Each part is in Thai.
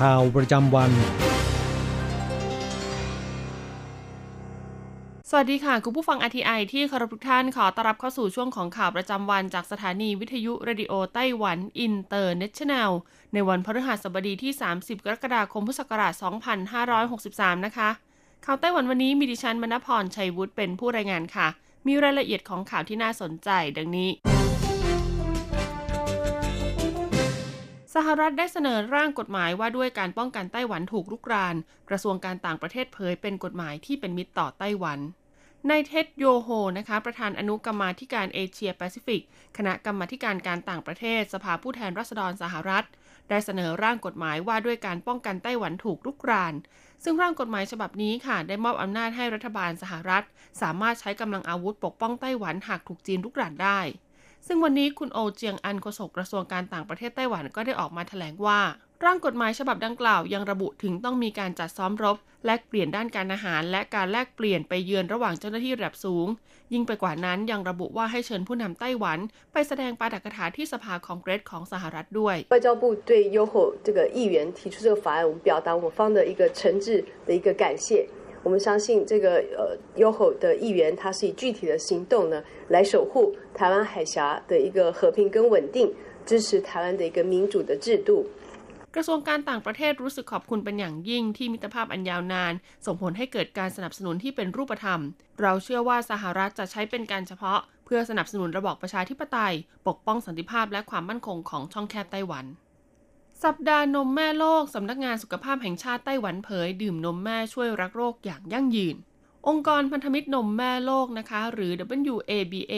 ข่าวประจำวัน สวัสดีค่ะ คุณผู้ฟัง RTI ที่เคารพทุกท่านขอต้อนรับเข้าสู่ช่วงของข่าวประจำวันจากสถานีวิทยุ Radio Taiwan International ในวันพฤหัสบดีที่ 30 กรกฎาคมพุทธศักราช 2563 นะคะ ข่าวไต้หวันวันนี้มีดิฉันมณพรชัยวุฒิเป็นผู้รายงานค่ะ มีรายละเอียดของข่าวที่น่าสนใจดังนี้ หรัฐได้เสนอร่างกฎหมายว่าด้วยการป้องกันไต้หวันถูกลุกราน กระทรวงการต่างประเทศเผยเป็นกฎหมายที่เป็นมิตรต่อไต้หวันนายเท็ดโยโฮนะคะ ประธานอนุกรรมาธิการเอเชียแปซิฟิก คณะกรรมาธิการการต่างประเทศ สภาผู้แทนราษฎรสหรัฐ ได้เสนอร่างกฎหมายว่าด้วยการป้องกันไต้หวันถูกลุกราน ซึ่งร่างกฎหมายฉบับนี้ค่ะ ได้มอบอำนาจให้รัฐบาลสหรัฐ สามารถใช้กำลังอาวุธปกป้องไต้หวันหากถูกจีนลุกรานได้ ซึ่งวันนี้คุณโอเจียงอันโฆษกกระทรวงการต่างประเทศไต้หวันก็ได้ออกมาแถลงว่า ร่างกฎหมายฉบับดังกล่าวยังระบุถึงต้องมีการจัดซ้อมรบ แลกเปลี่ยนด้านการอาหาร และการแลกเปลี่ยนไปเยือนระหว่างเจ้าหน้าที่ระดับสูง ยิ่งไปกว่านั้นยังระบุว่าให้เชิญผู้นำไต้หวัน ไปแสดงปาฐกถาที่สภาคองเกรสของสหรัฐด้วย 外交部对优后这个议员提出这个法案，我们表达我们方的一个诚挚的一个感谢。 我们相信这个呃优后的议员，他是以具体的行动呢来守护台湾海峡的一个和平跟稳定，支持台湾的一个民主的制度。กระทรวงการต่างประเทศรู้สึกขอบคุณเป็นอย่างยิ่งที่มิตรภาพอันยาวนาน ส่งผลให้เกิดการสนับสนุนที่เป็นรูปธรรม เราเชื่อว่าสหรัฐจะใช้เป็นการเฉพาะ เพื่อสนับสนุนระบอบประชาธิปไตย ปกป้องสันติภาพและความมั่นคงของช่องแคบไต้หวัน สัปดาห์นมแม่โลก สำนักงานสุขภาพแห่งชาติไต้หวันเผย ดื่มนมแม่ช่วยรักโรคอย่างยั่งยืน องค์กรพันธมิตรนมแม่โลกนะคะ หรือ WABA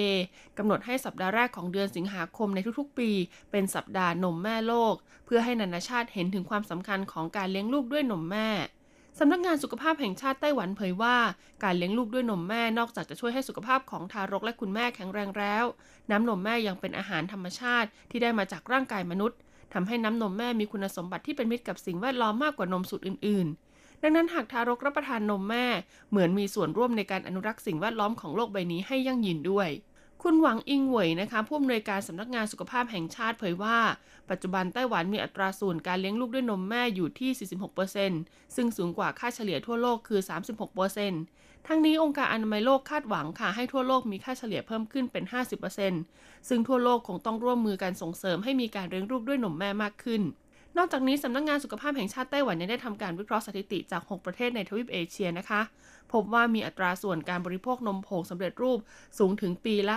กำหนดให้สัปดาห์แรกของเดือนสิงหาคมในทุกๆ ปี เป็นสัปดาห์นมแม่โลก เพื่อให้นานาชาติเห็นถึงความสำคัญของการเลี้ยงลูกด้วยนมแม่สำนักงานสุขภาพแห่งชาติไต้หวันเผยว่า การเลี้ยงลูกด้วยนมแม่นอกจากจะช่วยให้สุขภาพของทารกและคุณแม่แข็งแรงแล้ว น้ำนมแม่ยังเป็นอาหารธรรมชาติที่ได้มาจากร่างกายมนุษย์ ทำให้น้ำนมแม่มีคุณสมบัติที่เป็นมิตรกับสิ่งแวดล้อมมากกว่านมสูตรอื่น ๆ ดังนั้นหากทารกรับประทานนมแม่ เหมือนมีส่วนร่วมในการอนุรักษ์สิ่งแวดล้อมของโลกใบนี้ให้ยั่งยืนด้วยคุณหวังอิงเหวยนะคะผู้อำนวยการสำนักงานสุขภาพแห่งชาติเผยว่า ปัจจุบันไต้หวันมีอัตราส่วนการเลี้ยงลูกด้วยนมแม่อยู่ที่ 46%ซึ่งสูงกว่าค่าเฉลี่ยทั่วโลกคือ 36% ทั้งนี้องค์การอนามัยโลกคาดหวังค่ะให้ทั่วโลกมีค่าเฉลี่ยเพิ่มขึ้นเป็น 50%ซึ่งทั่วโลกคงต้องร่วมมือกันส่งเสริมให้มีการเลี้ยงลูกด้วยนมแม่มากขึ้น นอกจากนี้สำนักงงานสุขภาพแห่งชาติไต้หวันยังได้ทำการวิเคราะห์สถิติจาก 6 ประเทศในทวีปเอเชียนะคะ พบว่ามีอัตราส่วนการบริโภคนมผงสำเร็จรูปสูงถึงปีละ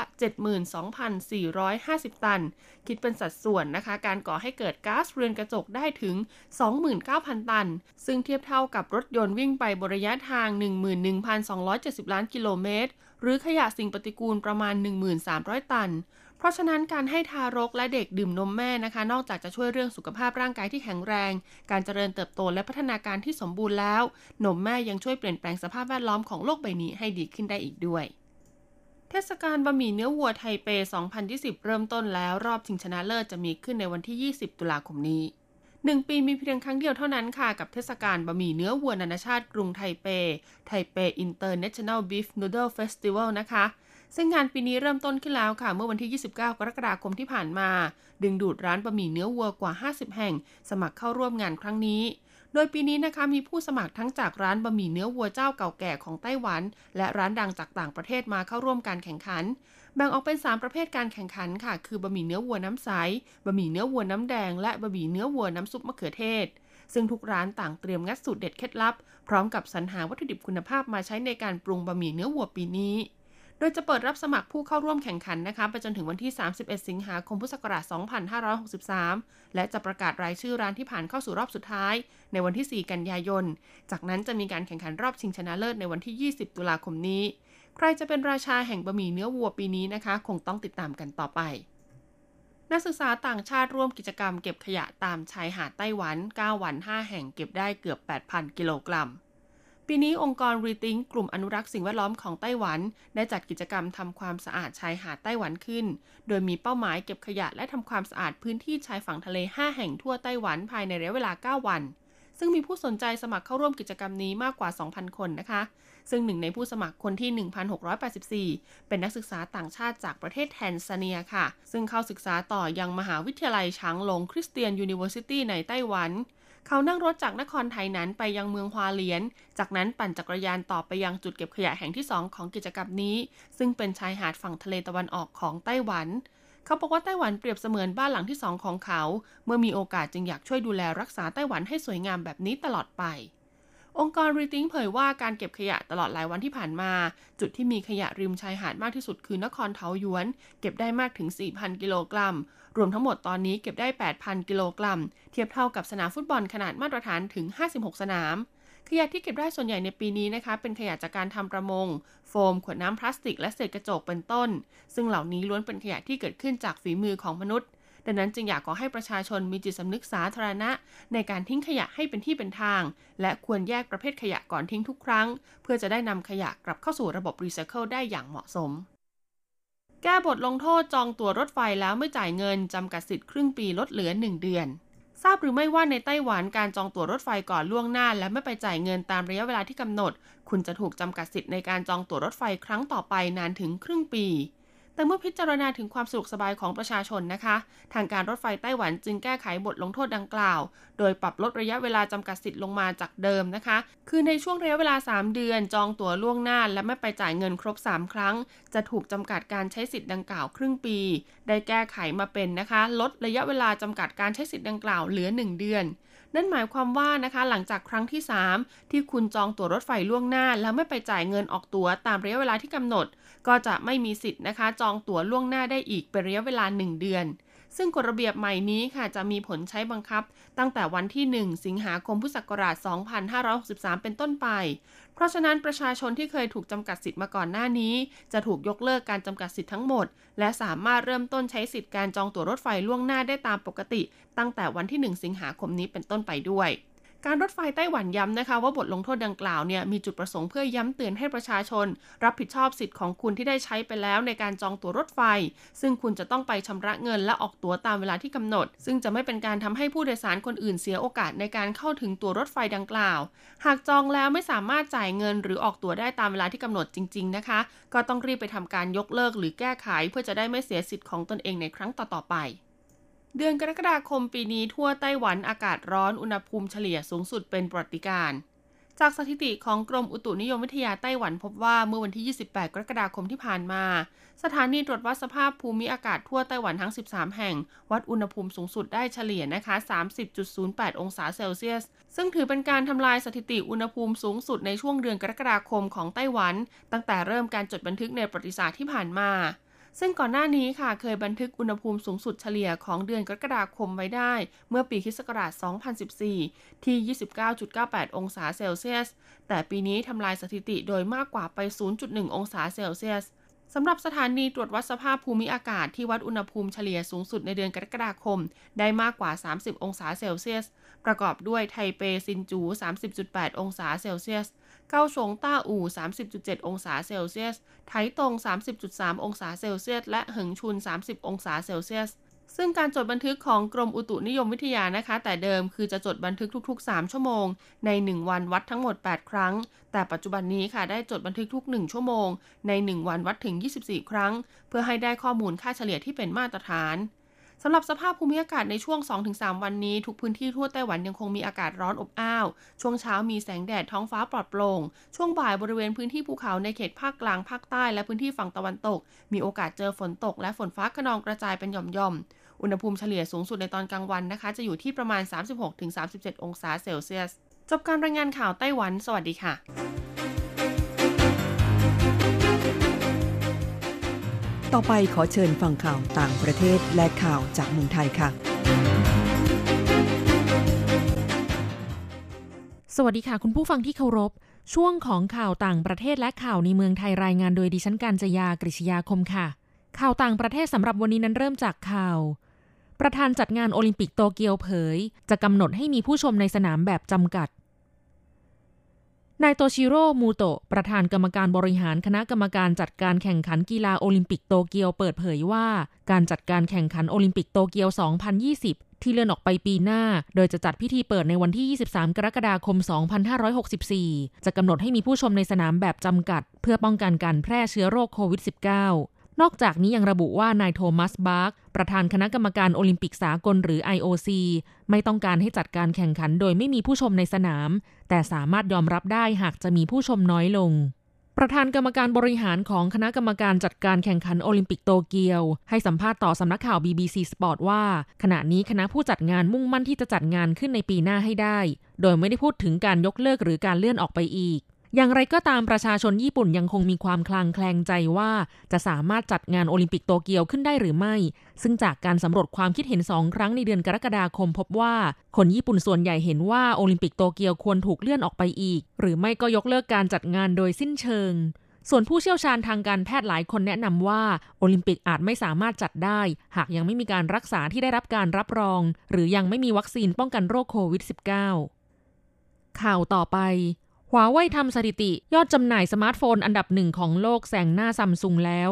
72,450 ตัน คิดเป็นสัดส่วนนะคะ การก่อให้เกิดก๊าซเรือนกระจกได้ถึง 29,000 ตัน ซึ่งเทียบเท่ากับรถยนต์วิ่งไปบระยะทาง 11,270 ล้านกิโลเมตร หรือขยะสิ่งปฏิกูลประมาณ 1,300 ตัน เพราะฉะนั้นการให้ทารกและเด็กดื่มนมแม่นะคะ นอกจากจะช่วยเรื่องสุขภาพร่างกายที่แข็งแรง การเจริญเติบโตและพัฒนาการที่สมบูรณ์แล้ว นมแม่ยังช่วยเปลี่ยนแปลงสภาพแวดล้อมของโลกใบนี้ให้ดีขึ้นได้อีกด้วยเทศกาลบะหมี่เนื้อวัวไทเป 2020 เริ่มต้นแล้วรอบชิงชนะเลิศจะมีขึ้นในวันที่ 20 ตุลาคมนี้หนึ่งปีมีเพียงครั้งเดียวเท่านั้นค่ะ กับเทศกาลบะหมี่เนื้อวัวนานาชาติกรุงไทเป Taipei International Beef Noodle Festival นะคะ ซึ่งงานปีนี้เริ่มต้นขึ้นแล้วค่ะ เมื่อวันที่ 29 กรกฎาคมที่ผ่านมา ดึงดูดร้านบะหมี่เนื้อวัวกว่า 50 แห่ง สมัครเข้าร่วมงานครั้งนี้ โดยปีนี้นะคะมีผู้สมัครทั้งจากร้านบะหมี่เนื้อวัวเจ้าเก่าแก่ของไต้หวัน และร้านดังจากต่างประเทศมาเข้าร่วมการแข่งขัน แบ่งออกเป็น 3 ประเภทการแข่งขันค่ะ คือบะหมี่เนื้อวัวน้ำใส บะหมี่เนื้อวัวน้ำแดง และบะหมี่เนื้อวัวน้ำซุปมะเขือเทศซึ่งทุกร้านต่างเตรียมงัดสูตรเด็ดเคล็ดลับ พร้อมกับสรรหาวัตถุดิบคุณภาพมาใช้ในการปรุงบะหมี่เนื้อวัวปีนี้ ดยจะเปิดรับสมัครผู้เข้าร่วมแข่งขันนะคะไปจนถึงวันที่ 31 สิงหาคมพุทธศักราช 2563 และจะประกาศรายชื่อร้านที่ผ่านเข้าสู่รอบสุดท้าย ในวันที่ 4 กันยายน จากนั้นจะมีการแข่งขันรอบชิงชนะเลิศในวันที่ 20 ตุลาคมนี้ ใครจะเป็นราชาแห่งบะหมี่เนื้อวัวปีนี้นะคะ คงต้องติดตามกันต่อไปนักศึกษาต่างชาติร่วมกิจกรรมเก็บขยะตามชายหาดไต้หวัน 9 วัน 5 แห่งเก็บได้เกือบ 8,000 กิโลกรัม ปีนี้องค์กรรีทิงกลุ่มอนุรักษ์สิ่งแวดล้อมของไต้หวัน ได้จัดกิจกรรมทำความสะอาดชายหาดไต้หวันขึ้น โดยมีเป้าหมายเก็บขยะและทำความสะอาดพื้นที่ชายฝั่งทะเล 5 แห่งทั่วไต้หวันภายในระยะเวลา 9 วัน ซึ่งมีผู้สนใจสมัครเข้าร่วมกิจกรรมนี้มากกว่า 2,000 คนนะคะ ซึ่งหนึ่งในผู้สมัครคนที่ 1,684 เป็นนักศึกษาต่างชาติจากประเทศแทนซาเนียค่ะ ซึ่งเข้าศึกษาต่อยังมหาวิทยาลัย Chang Jung Christian University ในไต้หวัน เขานั่งรถจากนครไถหนานไปยังเมืองฮวาเลียน จากนั้นปั่นจักรยานต่อไปยังจุดเก็บขยะแห่งที่ 2 ของกิจกรรมนี้ ซึ่งเป็นชายหาดฝั่งทะเลตะวันออกของไต้หวัน เขาบอกว่าไต้หวันเปรียบเสมือนบ้านหลังที่สองของเขา เมื่อมีโอกาสจึงอยากช่วยดูแลรักษาไต้หวันให้สวยงามแบบนี้ตลอดไปองค์กรรีทิงเผยว่าการเก็บขยะตลอดหลายวันที่ผ่านมา จุดที่มีขยะริมชายหาดมากที่สุดคือนครเทาหยวน เก็บได้มากถึง 4,000 กิโลกรัม รวมทั้งหมดตอนนี้เก็บได้ 8,000 กิโลกรัม เทียบเท่ากับสนามฟุตบอลขนาดมาตรฐานถึง 56 สนาม ขยะที่เก็บได้ส่วนใหญ่ในปีนี้นะคะ เป็นขยะจากการทำประมง โฟม ขวดน้ำพลาสติก และเศษกระจกเป็นต้น ซึ่งเหล่านี้ล้วนเป็นขยะที่เกิดขึ้นจากฝีมือของมนุษย์ ดังนั้นจึงอยากขอให้ประชาชนมีจิตสำนึกสาธารณะ ในการทิ้งขยะให้เป็นที่เป็นทาง และควรแยกประเภทขยะก่อนทิ้งทุกครั้ง เพื่อจะได้นำขยะกลับเข้าสู่ระบบรีไซเคิลได้อย่างเหมาะสม แก้บทลงโทษจองตั๋วรถไฟแล้วไม่จ่ายเงิน จำกัดสิทธิ์ครึ่งปีลดเหลือ 1 เดือน ทราบหรือไม่ว่าในไต้หวันการจองตั๋วรถไฟก่อนล่วงหน้า และไม่ไปจ่ายเงินตามระยะเวลาที่กำหนด คุณจะถูกจำกัดสิทธิ์ในการจองตั๋วรถไฟครั้งต่อไปนานถึงครึ่งปี แต่เมื่อพิจารณาถึงความสะดวกสบายของประชาชนนะคะ ทางการรถไฟไต้หวันจึงแก้ไขบทลงโทษดังกล่าว โดยปรับลดระยะเวลาจำกัดสิทธิ์ลงมาจากเดิมนะคะ คือในช่วงระยะเวลา 3 เดือนจองตั๋วล่วงหน้า และไม่ไปจ่ายเงินครบ 3 ครั้ง จะถูกจำกัดการใช้สิทธิ์ดังกล่าวครึ่งปี ได้แก้ไขมาเป็นนะคะ ลดระยะเวลาจำกัดการใช้สิทธิ์ดังกล่าวเหลือ 1 เดือน นั่นหมายความว่านะคะหลังจากครั้งที่ 3 ที่คุณจองตั๋วรถไฟล่วงหน้า แล้วไม่ไปจ่ายเงินออกตั๋วตามระยะเวลาที่กำหนด ก็จะไม่มีสิทธิ์นะคะ จองตั๋วล่วงหน้าได้อีกเป็นระยะเวลา 1 เดือน ซึ่งกฎระเบียบใหม่นี้ค่ะจะมีผลใช้บังคับ ตั้งแต่วันที่ 1 สิงหาคมพุทธศักราช 2563 เป็นต้นไป เพราะฉะนั้นประชาชนที่เคยถูกจำกัดสิทธิ์มาก่อนหน้านี้ จะถูกยกเลิกการจำกัดสิทธิ์ทั้งหมด และสามารถเริ่มต้นใช้สิทธิ์การจองตั๋วรถไฟล่วงหน้าได้ตามปกติ ตั้งแต่วันที่ 1 สิงหาคมนี้เป็นต้นไปด้วย การรถไฟไต้หวันย้ำนะคะว่าบทลงโทษดังกล่าวเนี่ยมีจุดประสงค์เพื่อย้ำเตือนให้ประชาชน รับผิดชอบสิทธิ์ของคุณที่ได้ใช้ไปแล้วในการจองตั๋วรถไฟ ซึ่งคุณจะต้องไปชำระเงินและออกตั๋วตามเวลาที่กำหนด ซึ่งจะไม่เป็นการทำให้ผู้โดยสารคนอื่นเสียโอกาสในการเข้าถึงตั๋วรถไฟดังกล่าว หากจองแล้วไม่สามารถจ่ายเงินหรือออกตั๋วได้ตามเวลาที่กำหนดจริง ๆนะคะ ก็ต้องรีบไปทำการยกเลิกหรือแก้ไข เพื่อจะได้ไม่เสียสิทธิ์ของตนเองในครั้งต่อๆไป เดือนกรกฎาคมปีนี้ทั่วไต้หวันอากาศร้อนอุณหภูมิเฉลี่ยสูงสุดเป็นประวัติการณ์จากสถิติของกรมอุตุนิยมวิทยาไต้หวันพบว่าเมื่อวันที่ 28 กรกฎาคมที่ผ่านมา สถานีตรวจวัดสภาพภูมิอากาศทั่วไต้หวันทั้ง 13 แห่ง วัดอุณหภูมิสูงสุดได้เฉลี่ยนะคะ 30.08 องศาเซลเซียส ซึ่งถือเป็นการทำลายสถิติอุณหภูมิสูงสุดในช่วงเดือนกรกฎาคมของไต้หวัน ตั้งแต่เริ่มการจดบันทึกในประวัติศาสตร์ที่ผ่านมา ซึ่งก่อนหน้านี้ค่ะเคยบันทึกอุณหภูมิสูงสุดเฉลี่ยของเดือนกรกฎาคมไว้ได้ เมื่อปีคศ2014 ที่ 29.98 องศาเซลเซียส แต่ปีนี้ทำลายสถิติโดยมากกว่าไป 0.1 องศาเซลเซียสสำหรับสถานีตรวจวัดสภาพภูมิอากาศที่วัดอุณหภูมิเฉลี่ยสูงสุดในเดือนกรกฎาคม ได้มากกว่า 30 องศาเซลเซียส ประกอบด้วยไทเปซินจู 30.8 องศาเซลเซียส เกาสงต้าอู่ 30.7 องศาเซลเซียส ไถตง 30.3 องศาเซลเซียส และเหิงชุน 30 องศาเซลเซียส ซึ่งการจดบันทึกของกรมอุตุนิยมวิทยานะคะ แต่เดิมคือจะจดบันทึกทุก ๆ 3 ชั่วโมง ใน 1 วันวัดทั้งหมด 8 ครั้ง แต่ปัจจุบันนี้ค่ะได้จดบันทึกทุก 1 ชั่วโมง ใน 1 วันวัดถึง 24 ครั้ง เพื่อให้ได้ข้อมูลค่าเฉลี่ยที่เป็นมาตรฐาน สำหรับสภาพภูมิอากาศในช่วง 2-3 วันนี้ ทุกพื้นที่ทั่วไต้หวันยังคงมีอากาศร้อนอบอ้าว ช่วงเช้ามีแสงแดดท้องฟ้าปลอดโปร่ง ช่วงบ่ายบริเวณพื้นที่ภูเขาในเขตภาคกลางภาคใต้และพื้นที่ฝั่งตะวันตก มีโอกาสเจอฝนตก และฝนฟ้าขนองกระจายเป็นหย่อมๆ อุณหภูมิเฉลี่ยสูงสุดในตอนกลางวันนะคะ จะอยู่ที่ประมาณ 36-37 องศาเซลเซียส จบการรายงานข่าวไต้หวัน สวัสดีค่ะ ต่อไปขอเชิญฟังข่าวต่างประเทศและข่าวจากเมืองไทยค่ะ สวัสดีค่ะคุณผู้ฟังที่เคารพ ช่วงของข่าวต่างประเทศและข่าวในเมืองไทยรายงานโดยดิฉันการจยากริชยาคมค่ะ ข่าวต่างประเทศสำหรับวันนี้นั้นเริ่มจากข่าว ประธานจัดงานโอลิมปิกโตเกียวเผย จะกำหนดให้มีผู้ชมในสนามแบบจำกัด นายโตชิโร่มูโตะประธานกรรมการบริหารคณะกรรมการจัดการแข่งขันกีฬาโอลิมปิกโตเกียวเปิดเผยว่า การจัดการแข่งขันโอลิมปิกโตเกียว 2020ที่เลื่อนออกไปปีหน้า โดยจะจัดพิธีเปิดในวันที่ 23 กรกฎาคม 2564 จะกำหนดให้มีผู้ชมในสนามแบบจำกัด เพื่อป้องกันการแพร่เชื้อโรคโควิด -19 นอกจากนี้ยังระบุว่านายโทมัสบาร์กประธานคณะกรรมการโอลิมปิกสากลหรือ IOC ไม่ต้องการให้จัดการแข่งขันโดยไม่มีผู้ชมในสนาม แต่สามารถยอมรับได้หากจะมีผู้ชมน้อยลง ประธานกรรมการบริหารของคณะกรรมการจัดการแข่งขันโอลิมปิกโตเกียว ให้สัมภาษณ์ต่อสำนักข่าว BBC Sport ว่า ขณะนี้คณะผู้จัดงานมุ่งมั่นที่จะจัดงานขึ้นในปีหน้าให้ได้ โดยไม่ได้พูดถึงการยกเลิกหรือการเลื่อนออกไปอีก อย่างไรก็ตามประชาชนญี่ปุ่นยังคงมีความคลางแคลงใจว่า จะสามารถจัดงานโอลิมปิกโตเกียวขึ้นได้หรือไม่ ซึ่งจากการสำรวจความคิดเห็นสองครั้งในเดือนกรกฎาคมพบว่า คนญี่ปุ่นส่วนใหญ่เห็นว่าโอลิมปิกโตเกียวควรถูกเลื่อนออกไปอีก หรือไม่ก็ยกเลิกการจัดงานโดยสิ้นเชิงส่วนผู้เชี่ยวชาญทางการแพทย์หลายคนแนะนำว่า โอลิมปิกอาจไม่สามารถจัดได้ หากยังไม่มีการรักษาที่ได้รับการรับรอง หรือยังไม่มีวัคซีนป้องกันโรคโควิด -19 ข่าวต่อไป หัวเว่ยทำสถิติยอดจำหน่ายสมาร์ทโฟนอันดับหนึ่งของโลกแซงหน้าซัมซุงแล้ว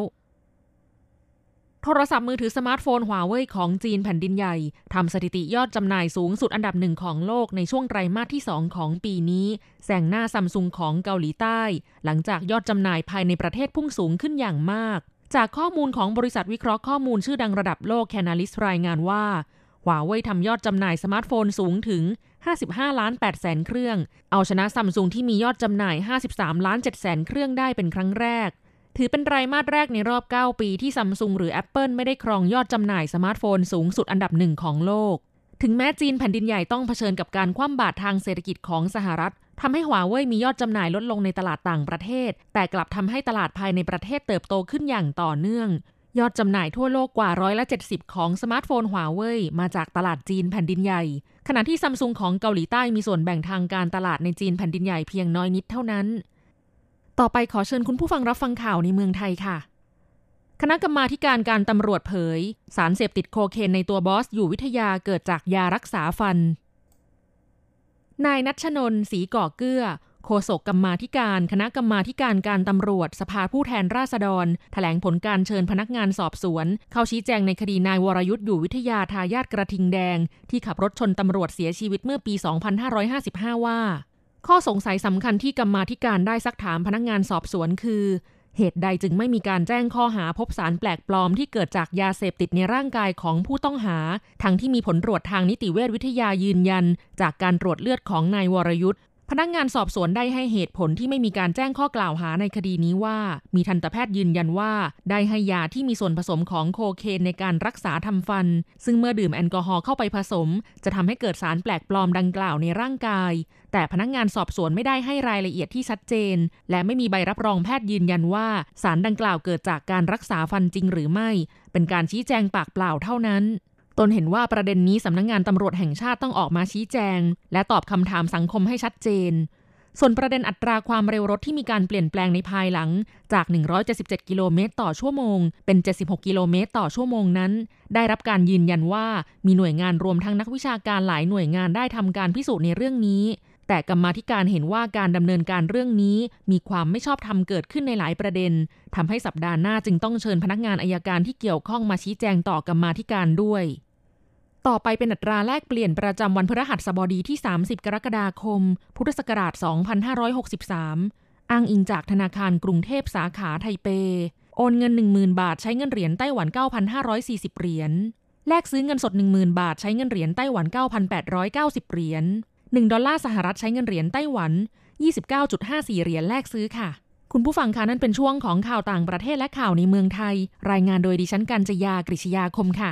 โทรศัพท์มือถือสมาร์ทโฟนหัวเว่ยของจีนแผ่นดินใหญ่ทำสถิติยอดจำหน่ายสูงสุดอันดับหนึ่งของโลกในช่วงไตรมาสที่ 2 ของปีนี้แซงหน้าซัมซุงของเกาหลีใต้ หลังจากยอดจำหน่ายภายในประเทศพุ่งสูงขึ้นอย่างมาก จากข้อมูลของบริษัทวิเคราะห์ข้อมูลชื่อดังระดับโลกแคนาลิสรายงานว่า หัวเว่ยทำยอดจำหน่ายสมาร์ทโฟนสูงถึง 55 ล้าน8แสนเครื่อง เอาชนะซัมซุงที่มียอดจำหน่าย 53 ล้าน7แสนเครื่องได้เป็นครั้งแรก ถือเป็นไตรมาสแรกในรอบ 9 ปีที่ซัมซุงหรือ Apple ไม่ได้ครองยอดจำหน่ายสมาร์ทโฟนสูงสุดอันดับหนึ่งของโลก ถึงแม้จีนแผ่นดินใหญ่ต้องเผชิญกับการคว่ำบาตรทางเศรษฐกิจของสหรัฐทำให้หัวเว่ยมียอดจำหน่ายลดลงในตลาดต่างประเทศ แต่กลับทำให้ตลาดภายในประเทศเติบโตขึ้นอย่างต่อเนื่อง ยอดจำหน่ายทั่วโลกกว่าร้อยละ70 ของสมาร์ทโฟนหัวเว่ยมาจากตลาดจีนแผ่นดินใหญ่ ขณะที่ซัมซุงของเกาหลีใต้มีส่วนแบ่งทางการตลาดในจีนแผ่นดินใหญ่เพียงน้อยนิดเท่านั้น ต่อไปขอเชิญคุณผู้ฟังรับฟังข่าวในเมืองไทยค่ะ คณะกรรมาการการตำรวจเผย สารเสพติดโคเคนในตัวบอสอยู่วิทยาเกิดจากยารักษาฟัน นายนัชนนศรีก่อเกื้อ โฆษกกรรมาธิการ คณะกรรมาการการตำรวจ สภาผู้แทนราษฎรแถลงผลการเชิญพนักงานสอบสวน เข้าชี้แจงในคดีนายวรยุทธ์อยู่วิทยาทายาทกระทิงแดง ที่ขับรถชนตำรวจเสียชีวิตเมื่อปี 2555 ว่า ข้อสงสัยสำคัญที่กรรมาธิการได้ซักถามพนักงานสอบสวนคือเหตุใดจึงไม่มีการแจ้งข้อหาพบสารแปลกปลอมที่เกิดจากยาเสพติดในร่างกายของผู้ต้องหา ทั้งที่มีผลตรวจทางนิติเวชวิทยายืนยัน จากการตรวจเลือดของนายวรยุทธ์ พนักงานสอบสวนได้ให้เหตุผลที่ไม่มีการแจ้งข้อกล่าวหาในคดีนี้ว่า มีทันตแพทย์ยืนยันว่า ได้ให้ยาที่มีส่วนผสมของโคเคนในการรักษาทำฟัน ซึ่งเมื่อดื่มแอลกอฮอล์เข้าไปผสม จะทำให้เกิดสารแปลกปลอมดังกล่าวในร่างกาย แต่พนักงานสอบสวนไม่ได้ให้รายละเอียดที่ชัดเจน และไม่มีใบรับรองแพทย์ยืนยันว่า สารดังกล่าวเกิดจากการรักษาฟันจริงหรือไม่ เป็นการชี้แจงปากเปล่าเท่านั้น นเห็นว่าประเด็นนี้สำนักงงานตำรวจแห่งชาติต้องออกมาชี้แจง และตอบคำถามสังคมให้ชัดเจน ส่วนประเด็นอัตราความเร็วรถที่มีการเปลี่ยนแปลงในภายหลัง จาก 177 กิโลเมตรต่อชั่วโมง เป็น 76 กิโลเมตรต่อชั่วโมงนั้น ได้รับการยืนยันว่ามีหน่วยงานรวมทั้งนักวิชาการหลายหน่วยงานได้ทำการพิสูจน์ในเรื่องนี้ แต่กรรมาธิการเห็นว่าการดำเนินการเรื่องนี้ มีความไม่ชอบธรรมเกิดขึ้นในหลายประเด็นทำให้สัปดาห์หน้าจึงต้องเชิญพนักงานอายการที่เกี่ยวข้องมาชี้แจงต่อกรรมาธิการด้วย ต่อไปเป็นอัตราแลกเปลี่ยนประจำวันพฤหัสบดีที่ 30 กรกฎาคม พุทธศักราช 2563 อ้างอิงจากธนาคารกรุงเทพสาขาไทเป โอนเงิน 10,000 บาทใช้เงินเหรียญไต้หวัน 9,540 เหรียญ แลกซื้อเงินสด 10,000 บาทใช้เงินเหรียญไต้หวัน 9,890 เหรียญ 1 ดอลลาร์สหรัฐใช้เงินเหรียญไต้หวัน 29.54 เหรียญแลกซื้อค่ะ คุณผู้ฟังคะนั่นเป็นช่วงของข่าวต่างประเทศและข่าวในเมืองไทย รายงานโดยดิฉันกัญจยากริชยาคมค่ะ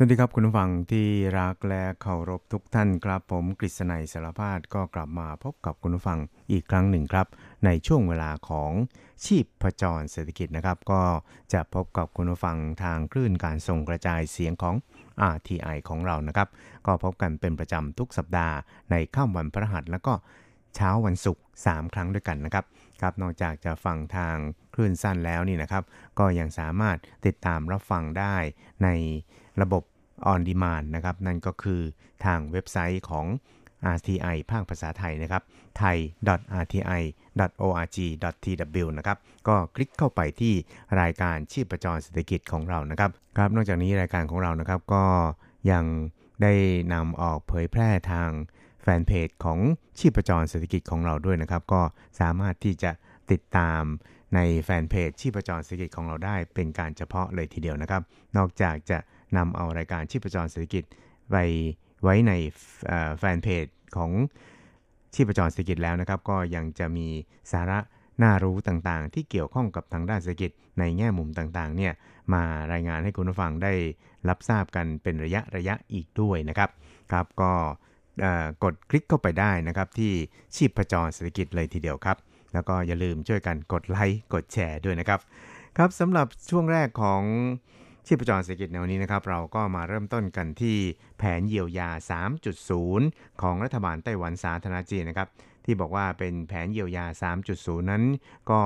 สวัสดีครับคุณผู้ฟังที่รักและเคารพทุกท่านครับ ผมกฤษณัยสารพาดก็กลับมาพบกับคุณผู้ฟังอีกครั้งหนึ่งครับ ในช่วงเวลาของชีพประจรเศรษฐกิจนะครับ ก็จะพบกับคุณผู้ฟังทางคลื่นการส่งกระจายเสียงของ RTI ของเรานะครับ ก็พบกันเป็นประจำทุกสัปดาห์ในค่ำวันพฤหัสแล้วก็เช้าวันศุกร์3ครั้งด้วยกันนะครับครับนอกจากจะฟังทางคลื่นสั้นแล้วนี่นะครับ ก็ยังสามารถติดตามรับฟังได้ใน ระบบ on demand นะครับ นั่นก็คือทางเว็บไซต์ของ RTI ภาคภาษาไทยนะครับ thai.rti.org.tw นะครับ ก็คลิกเข้าไปที่รายการชีพประจรเศรษฐกิจของเรานะครับ ครับ นอกจากนี้รายการของเรานะครับก็ยังได้นำออกเผยแพร่ทางแฟนเพจของชีพประจรเศรษฐกิจของเราด้วยนะครับ ก็สามารถที่จะติดตามในแฟนเพจชีพจรเศรษฐกิจของเราได้เป็นการเฉพาะเลยทีเดียวนะครับ นอกจากจะ นำเอารายการชีพจรเศรษฐกิจไปไว้ในแฟนเพจของชีพจรเศรษฐกิจแล้วนะครับ ก็ยังจะมีสาระน่ารู้ต่างๆ ที่เกี่ยวข้องกับทางด้านเศรษฐกิจในแง่มุมต่างๆเนี่ยมารายงานให้คุณผู้ฟังได้รับทราบกันเป็นระยะระยะอีกด้วยนะครับครับ ก็กดคลิกเข้าไปได้นะครับที่ชีพจรเศรษฐกิจเลยทีเดียวครับ แล้วก็อย่าลืมช่วยกันกดไลค์กดแชร์ด้วยนะครับ ครับสำหรับช่วงแรกของ ชีพจรเศรษฐกิจในวันนี้นะครับ เราก็มาเริ่มต้นกันที่แผนเยียวยา 3.0 ของรัฐบาลไต้หวันสาธารณจีนนะครับ ที่บอกว่าเป็นแผนเยียวยา 3.0 นั้น ก็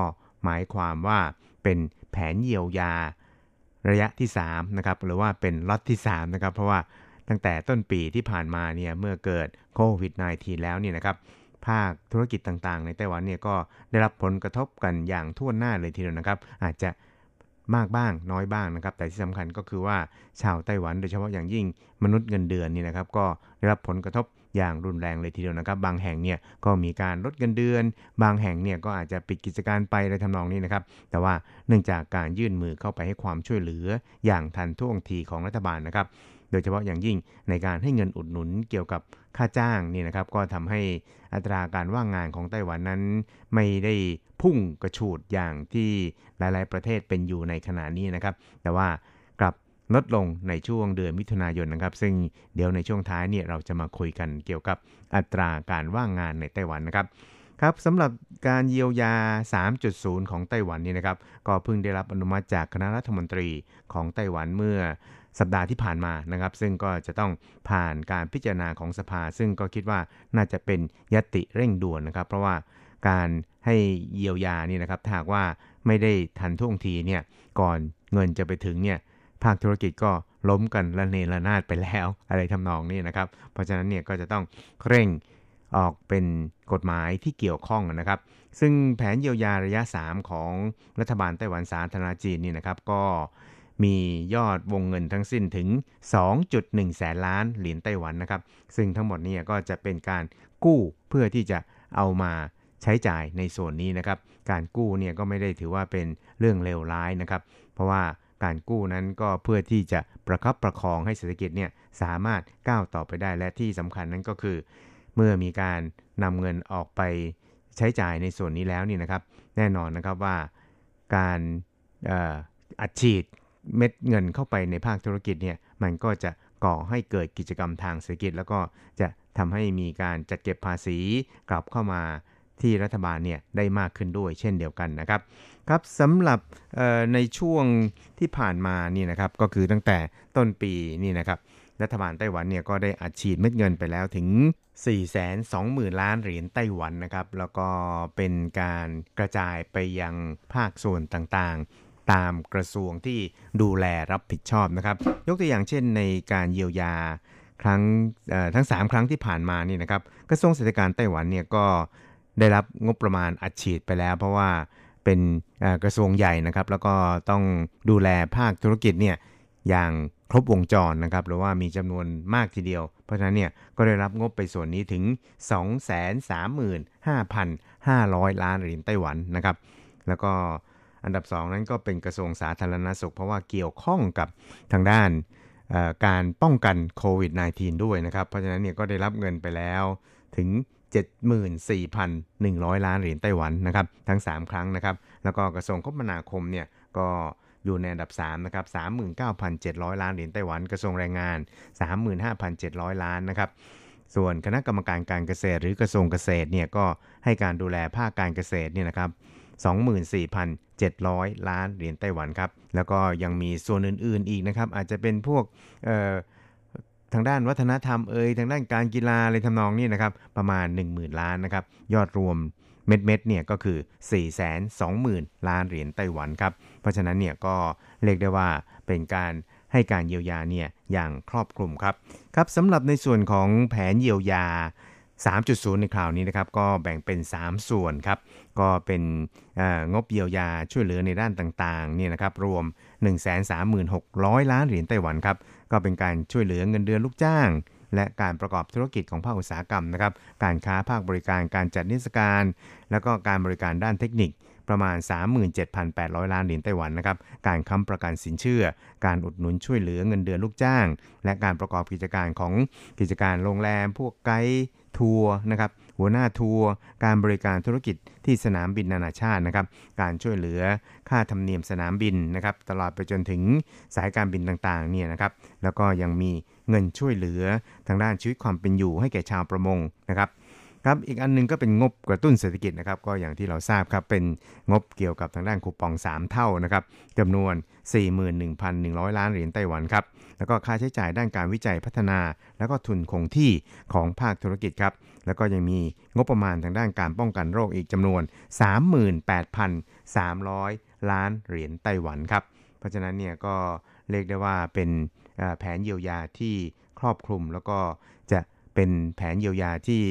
หมายความว่าเป็นแผนเยียวยาระยะที่3นะครับหรือว่าเป็นล็อตที่3นะครับเพราะว่าตั้งแต่ต้นปีที่ผ่านมาเนี่ยเมื่อเกิดโควิด -19 แล้วเนี่ยนะครับภาคธุรกิจต่างๆ ในไต้หวันเนี่ยก็ได้รับผลกระทบกันอย่างทั่วหน้าเลยทีเดียวนะครับ อาจจะ มากบ้างน้อยบ้างนะครับ แต่ที่สำคัญก็คือว่าชาวไต้หวันโดยเฉพาะอย่างยิ่งมนุษย์เงินเดือนนี่นะครับ ก็ได้รับผลกระทบอย่างรุนแรงเลยทีเดียวนะครับ บางแห่งเนี่ยก็มีการลดเงินเดือน บางแห่งเนี่ยก็อาจจะปิดกิจการไปอะไรทำนองนี้นะครับ แต่ว่าเนื่องจากการยื่นมือเข้าไปให้ความช่วยเหลืออย่างทันท่วงทีของรัฐบาลนะครับ โดยเฉพาะอย่างยิ่งในการให้เงินอุดหนุนเกี่ยวกับค่าจ้างนี่นะครับก็ทำให้อัตราการว่างงานของไต้หวันนั้น ไม่ได้พุ่งกระฉูดอย่างที่หลาย ๆ ประเทศเป็นอยู่ในขณะนี้นะครับ แต่ว่ากลับลดลงในช่วงเดือนมิถุนายนนะครับ ซึ่งเดี๋ยวในช่วงท้ายเนี่ยเราจะมาคุยกันเกี่ยวกับอัตราการว่างงานในไต้หวันนะครับครับสำหรับการเยียวยา 3.0 ของไต้หวันนี่นะครับ ก็เพิ่งได้รับอนุมัติจากคณะรัฐมนตรีของไต้หวันเมื่อ สัปดาห์ที่ผ่านมานะครับ ซึ่งก็จะต้องผ่านการพิจารณาของสภา ซึ่งก็คิดว่าน่าจะเป็นยติเร่งด่วนนะครับ เพราะว่าการให้เยียวยานี่นะครับถ้าหากว่าไม่ได้ทันท่วงทีเนี่ยก่อนเงินจะไปถึงเนี่ยภาคธุรกิจก็ล้มกันระเนระนาดไปแล้วอะไรทำนองนี้นะครับ เพราะฉะนั้นเนี่ยก็จะต้องเร่งออกเป็นกฎหมายที่เกี่ยวข้องนะครับ ซึ่งแผนเยียวยาระยะ 3 ของรัฐบาลไต้หวันสาธารณจีนนี่นะครับ ก็ มียอดวงเงินทั้งสิ้นถึง 2.1 แสนล้านเหรียญไต้หวันนะครับ ซึ่งทั้งหมดนี่ยก็จะเป็นการกู้เพื่อที่จะเอามาใช้จ่ายในส่วนนี้นะครับ การกู้เนี่ยก็ไม่ได้ถือว่าเป็นเรื่องเลวร้ายนะครับ เพราะว่าการกู้นั้นก็เพื่อที่จะประคับประคองให้เศรษฐกิจเนี่ยสามารถก้าวต่อไปได้และที่สำคัญนั้นก็คือ เมื่อมีการนำเงินออกไปใช้จ่ายในส่วนนี้แล้วนี่นะครับ แน่นอนนะครับว่าการอัดฉีด เม็ดเงินเข้าไปในภาคธุรกิจเนี่ยมันก็จะก่อให้เกิดกิจกรรมทางเศรษฐกิจ แล้วก็จะทำให้มีการจัดเก็บภาษีกลับเข้ามาที่รัฐบาลเนี่ยได้มากขึ้นด้วยเช่นเดียวกันนะครับครับสำหรับในช่วงที่ผ่านมานี่นะครับก็คือตั้งแต่ต้นปีนี่นะครับรัฐบาลไต้หวันเนี่ยก็ได้อัดฉีดเม็ดเงินไปแล้วถึง 420,000 ล้านเหรียญไต้หวันนะครับ แล้วก็เป็นการกระจายไปยังภาคส่วนต่าง ตามกระทรวงที่ดูแลรับผิดชอบนะครับ ยกตัวอย่างเช่นในการเยียวยาครั้งทั้ง 3 ครั้งที่ผ่านมานี่นะครับกระทรวงเศรษฐกิจไต้หวันเนี่ยก็ได้รับงบประมาณอัดฉีดไปแล้ว เพราะว่าเป็นกระทรวงใหญ่นะครับ แล้วก็ต้องดูแลภาคธุรกิจเนี่ยอย่างครบวงจรนะครับหรือว่ามีจำนวนมากทีเดียว เพราะฉะนั้นเนี่ยก็ได้รับงบไปส่วนนี้ถึง 235,500 ล้านเหรียญไต้หวันนะครับ แล้วก็ อันดับ 2 นั้นก็เป็นกระทรวงสาธารณสุข เพราะว่าเกี่ยวข้องกับทางด้านการป้องกันโควิด -19 ด้วยนะครับ เพราะฉะนั้นเนี่ยก็ได้รับเงินไปแล้วถึง 74,100 ล้านเหรียญไต้หวันนะครับ ทั้ง 3 ครั้งนะครับ แล้วก็กระทรวงคมนาคมเนี่ยก็อยู่ในอันดับ3นะครับ39,700 ล้านเหรียญไต้หวัน กระทรวงแรงงาน 35,700 ล้านนะครับ ส่วนคณะกรรมการการเกษตร หรือกระทรวงเกษตรเนี่ยก็ให้การดูแลภาคการเกษตรเนี่ยนะครับ 24,700 ล้านเหรียญไต้หวันครับ แล้วก็ยังมีส่วนอื่นๆอีกนะครับ อาจจะเป็นพวกทางด้านวัฒนธรรมเอ่ยทางด้านการกีฬาอะไรทำนองนี้นะครับ ประมาณ 10,000 ล้านนะครับ ยอดรวมเม็ดเม็ดเนี่ยก็คือ 420,000 ล้านเหรียญไต้หวันครับ เพราะฉะนั้นเนี่ยก็เรียกได้ว่าเป็นการให้การเยียวยาเนี่ยอย่างครอบคลุมครับ ครับสำหรับในส่วนของแผนเยียวยา 3.0 ในคราวนี้นะครับก็แบ่งเป็น 3 ส่วนครับก็เป็นงบเยียวยาช่วยเหลือในด้านต่างๆเนี่ยนะครับรวม 136,000 ล้านเหรียญไต้หวันครับก็เป็นการช่วยเหลือเงินเดือนลูกจ้าง และการประกอบธุรกิจของภาคอุตสาหกรรมนะครับการค้าภาคบริการการจัดนิทรรศการ แล้วก็การบริการด้านเทคนิคประมาณ 37,800 ล้านเหรียญไต้หวันนะครับ การค้ำประกันสินเชื่อ การอุดหนุนช่วยเหลือเงินเดือนลูกจ้าง และการประกอบกิจการของกิจการโรงแรม พวกไกด์ ทัวร์นะครับหัวหน้าทัวร์การบริการธุรกิจที่สนามบินนานาชาตินะครับ การช่วยเหลือค่าธรรมเนียมสนามบินนะครับ ตลอดไปจนถึงสายการบินต่างๆเนี่ยนะครับ แล้วก็ยังมีเงินช่วยเหลือทางด้านชีวิตความเป็นอยู่ให้แก่ชาวประมงนะครับ ครับอีกอันนึงก็เป็นงบกระตุ้นเศรษฐกิจนะครับก็อย่างที่เราทราบครับเป็นงบเกี่ยวกับทางด้านคูปอง 3 เท่านะครับจำนวน 41,100 ล้านเหรียญไต้หวันครับแล้วก็ค่าใช้จ่ายด้านการวิจัยพัฒนา แล้วก็ทุนคงที่ของภาคธุรกิจครับแล้วก็ยังมีงบประมาณทางด้านการป้องกันโรคอีกจำนวน 38,300 ล้านเหรียญไต้หวันครับเพราะฉะนั้นเนี่ยก็เรียกได้ว่าเป็นแผนเยียวยาที่ครอบคลุมแล้วก็จะเป็นแผนเยียวยาที่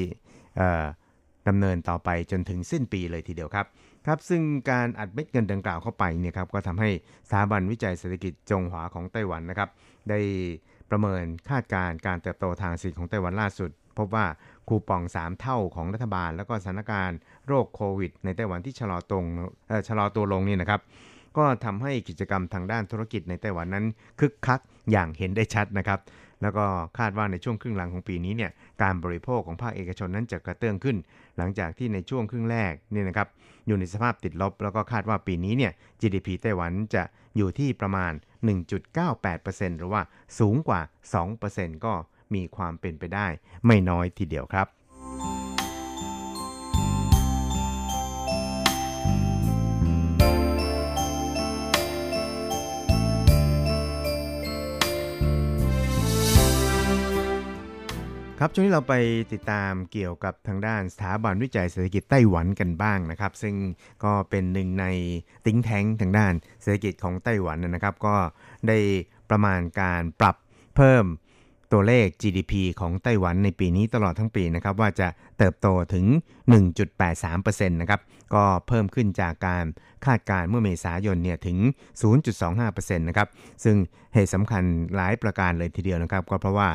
ดำเนินต่อไปจนถึงสิ้นปีเลยทีเดียวครับครับซึ่งการอัดเม็ดเงินดังกล่าวเข้าไปเนี่ยครับก็ทำให้สถาบันวิจัยเศรษฐกิจจงหวาของไต้หวันนะครับ ได้ประเมินคาดการการเติบโตทางเศรษฐกิจของไต้หวันล่าสุด พบว่าคูปอง 3 เท่าของรัฐบาล แล้วก็สถานการณ์โรคโควิด ในไต้หวันที่ชะลอตรงชะลอตัวลงนี่นะครับ ก็ทำให้กิจกรรมทางด้านธุรกิจในไต้หวันนั้นคึกคักอย่างเห็นได้ชัดนะครับ แล้วก็คาดว่าในช่วงครึ่งหลังของปีนี้เนี่ยการบริโภคของภาคเอกชนนั้นจะกระเตื้องขึ้น หลังจากที่ในช่วงครึ่งแรกเนี่ยนะครับอยู่ในสภาพติดลบ แล้วก็คาดว่าปีนี้เนี่ย GDP ไต้หวันจะอยู่ที่ประมาณ 1.98%หรือว่าสูงกว่า 2%ก็มีความเป็นไปได้ ไม่น้อยทีเดียวครับ ครับช่วงนี้เราไปติดตามเกี่ยวกับทางด้านสถาบันวิจัยเศรษฐกิจไต้หวันกันบ้างนะครับ ซึ่งก็เป็นหนึ่งในติ้งแท้งทางด้านเศรษฐกิจของไต้หวันนะครับ ก็ได้ประมาณการปรับเพิ่มตัวเลข GDP ของไต้หวันในปีนี้ตลอดทั้งปีนะครับ ว่าจะเติบโตถึง 1.83%นะครับก็เพิ่มขึ้นจากการคาดการเมื่อเมษายนเนี่ยถึง 0.25%นะครับซึ่งเหตุสำคัญหลายประการเลยทีเดียวนะครับ ก็เพราะว่า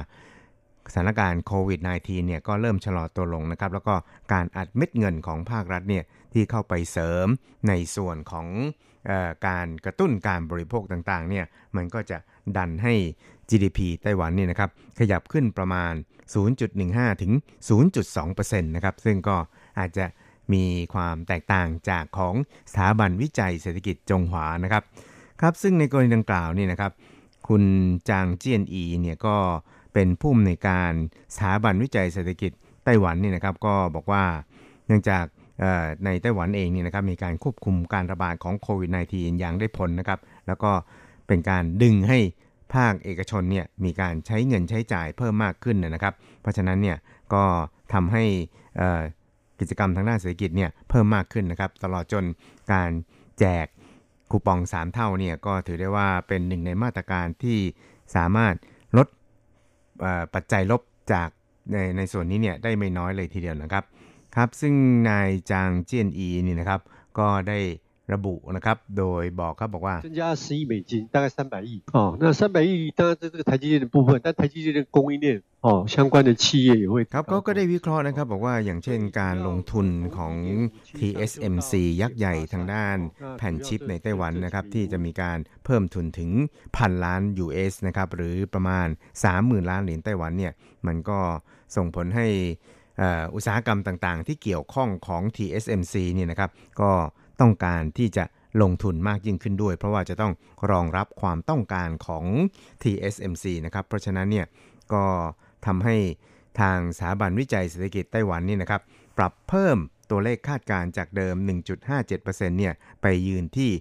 สถานการณ์โควิด -19 เนี่ยก็เริ่มชะลอตัวลงนะครับ แล้วก็การอัดเม็ดเงินของภาครัฐเนี่ยที่เข้าไปเสริมในส่วนของออการกระตุ้นการบริโภคต่างๆเนี่ยมันก็จะดันให้ GDP ไต้หวันเนี่ยนะครับขยับขึ้นประมาณ 0.15 ถึง 0.2%นะครับซึ่งก็อาจจะมีความแตกต่างจากของสถาบันวิจัยเศรษฐกิจจงหวานะครับครับซึ่งในกรณีดังกล่าวนี่นะครับคุณจางเจียนอีเนี่ยก็ เป็นผู้อำนวยการสถาบันวิจัยเศรษฐกิจไต้หวันนี่นะครับก็บอกว่าเนื่องจากในไต้หวันเองเนี่นะครับมีการควบคุมการระบาดของโควิด -19 อย่างได้ผลนะครับ แล้วก็เป็นการดึงให้ภาคเอกชนเนี่ยมีการใช้เงินใช้จ่ายเพิ่มมากขึ้นนะครับ เพราะฉะนั้นเนี่ยก็ทำให้กิจกรรมทางด้านเศรษฐกิจเนี่ยเพิ่มมากขึ้นนะครับ ตลอดจนการแจกคูปอง 3 เท่าเนี่ยก็ถือได้ว่าเป็นหนึ่งในมาตรการที่สามารถ ปัจจัยลบจากในในส่วนนี้เนี่ยได้ไม่น้อยเลยทีเดียวนะครับครับ ซึ่งนายจางเจียนอีนี่นะครับ ก็ได้ ระบุนะครับ โดยบอกครับบอกว่า 增加十亿美金，大概三百亿。哦，那三百亿当然是这个台积电的部分，但台积电的供应链哦相关的企业也会 ครับเขาก็ได้วิเคราะห์นะครับ บอกว่าอย่างเช่นการลงทุนของ TSMC ยักษ์ใหญ่ทางด้านแผ่นชิปในไต้หวันนะครับ ที่จะมีการเพิ่มทุนถึงพันล้าน US นะครับ หรือประมาณ 30,000 ล้านเหรียญไต้หวันเนี่ย มันก็ส่งผลให้เอ่ออุตสาหกรรมต่างๆ ที่เกี่ยวข้องของ TSMC เนี่ยนะครับ ก็ ต้องการที่จะลงทุนมากยิ่งขึ้นด้วย เพราะว่าจะต้องรองรับความต้องการของ TSMC นะครับ เพราะฉะนั้นเนี่ยก็ทำให้ทางสถาบันวิจัยเศรษฐกิจไต้หวันนี่นะครับ ปรับเพิ่มตัวเลขคาดการณ์จากเดิม 1.57%เนี่ยไปยืนที่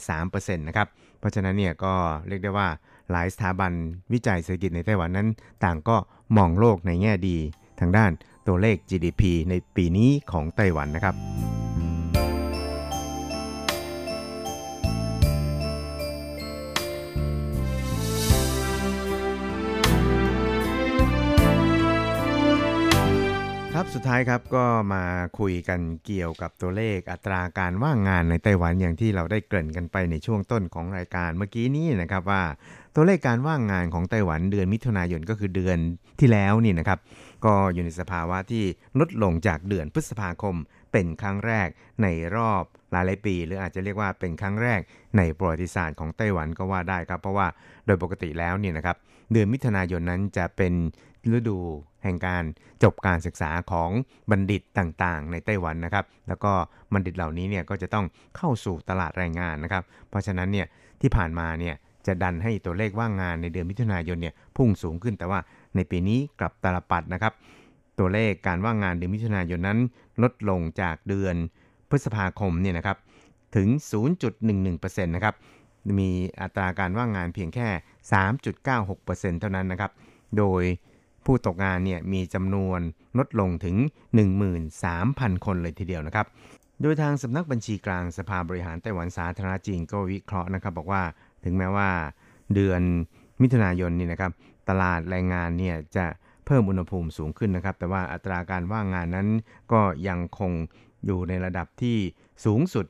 1.83%นะครับ เพราะฉะนั้นเนี่ยก็เรียกได้ว่าหลายสถาบันวิจัยเศรษฐกิจในไต้หวันนั้น ต่างก็มองโลกในแง่ดี ทางด้านตัวเลข GDP ในปีนี้ของไต้หวันนะครับ ครับสุดท้ายครับก็มาคุยกันเกี่ยวกับตัวเลขอัตราการว่างงานในไต้หวันอย่างที่เราได้เกริ่นกันไปในช่วงต้นของรายการเมื่อกี้นี้นะครับว่า ตัวเลขการว่างงานของไต้หวันเดือนมิถุนายนก็คือเดือนที่แล้วนี่นะครับ ก็อยู่ในสภาวะที่ลดลงจากเดือนพฤษภาคม เป็นครั้งแรกในรอบหลายปี หรืออาจจะเรียกว่าเป็นครั้งแรกในประวัติศาสตร์ของไต้หวันก็ว่าได้ครับ เพราะว่าโดยปกติแล้วเนี่ยนะครับเดือนมิถุนายนนั้นจะเป็นฤดู แห่งการจบการศึกษาของบัณฑิตต่างๆ ในไต้หวันนะครับ แล้วก็บัณฑิตเหล่านี้เนี่ยก็จะต้องเข้าสู่ตลาดแรงงานนะครับ เพราะฉะนั้นเนี่ยที่ผ่านมาเนี่ยจะดันให้ตัวเลขว่างงานในเดือนมิถุนายนเนี่ยพุ่งสูงขึ้นแต่ว่าในปีนี้กลับตลปัดนะครับ ตัวเลขการว่างงานเดือนมิถุนายนนั้น ลดลงจากเดือนพฤษภาคมเนี่ยนะครับถึง 0.11%นะครับมีอัตราการว่างงานเพียงแค่ 3.96%เท่านั้นนะครับ โดย ผู้ตกงานเนี่ยมีจำนวนลดลงถึง 13,000 คนเลยทีเดียวนะครับ โดยทางสำนักบัญชีกลางสภาบริหารไต้หวันสาธารณจีนก็วิเคราะห์นะครับ บอกว่าถึงแม้ว่าเดือนมิถุนายนนี่นะครับตลาดแรงงานเนี่ยจะเพิ่มอุณหภูมิสูงขึ้นนะครับ แต่ว่าอัตราการว่างงานนั้นก็ยังคงอยู่ในระดับที่สูงสุด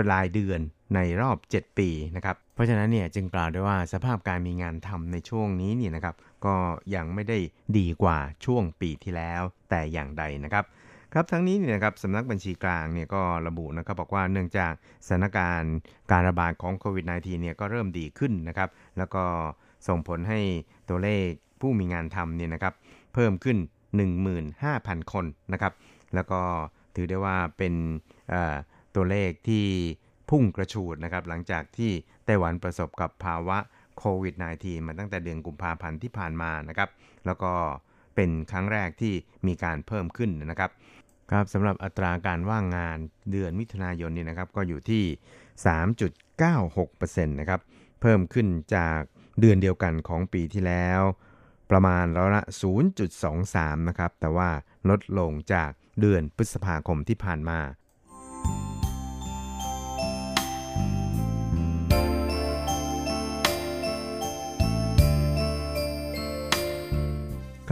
ป็นรายเดือนในรอบ 7 ปีนะครับ ราะฉะนั้นเนี่ยจึงกล่าวได้ว่าสภาพการมีงานทำในช่วงนี้เนี่ยนะครับ ก็ยังไม่ได้ดีกว่าช่วงปีที่แล้วแต่อย่างใดนะครับครับทั้งนี้เนี่ยนะครับสำนักบัญชีกลางเนี่ยก็ระบุนะครับบอกว่าเนื่องจากสถานการณ์การระบาดของโควิด -19 เนี่ยก็เริ่มดีขึ้นนะครับ แล้วก็ส่งผลให้ตัวเลขผู้มีงานทำเนี่ยนะครับ เพิ่มขึ้น 15,000 คนนะครับ แล้วก็ถือได้ว่าเป็นตัวเลขที่พุ่งกระฉูดนะครับ หลังจากที่ ต้หวันประสบกับภาวะโควิด -19 มาตั้งแต่เดือนกุมภาพันธ์ที่ผ่านมานะครับ แล้วก็เป็นครั้งแรกที่มีการเพิ่มขึ้นนะครับครับสำหรับอัตราการว่างงานเดือนมิถุนายนนี่นะครับก็อยู่ที่ 3.96%นะครับเพิ่มขึ้นจากเดือนเดียวกันของปีที่แล้ว ประมาณร้อยละ 0.23 นะครับแต่ว่าลดลงจากเดือนพฤษภาคมที่ผ่านมา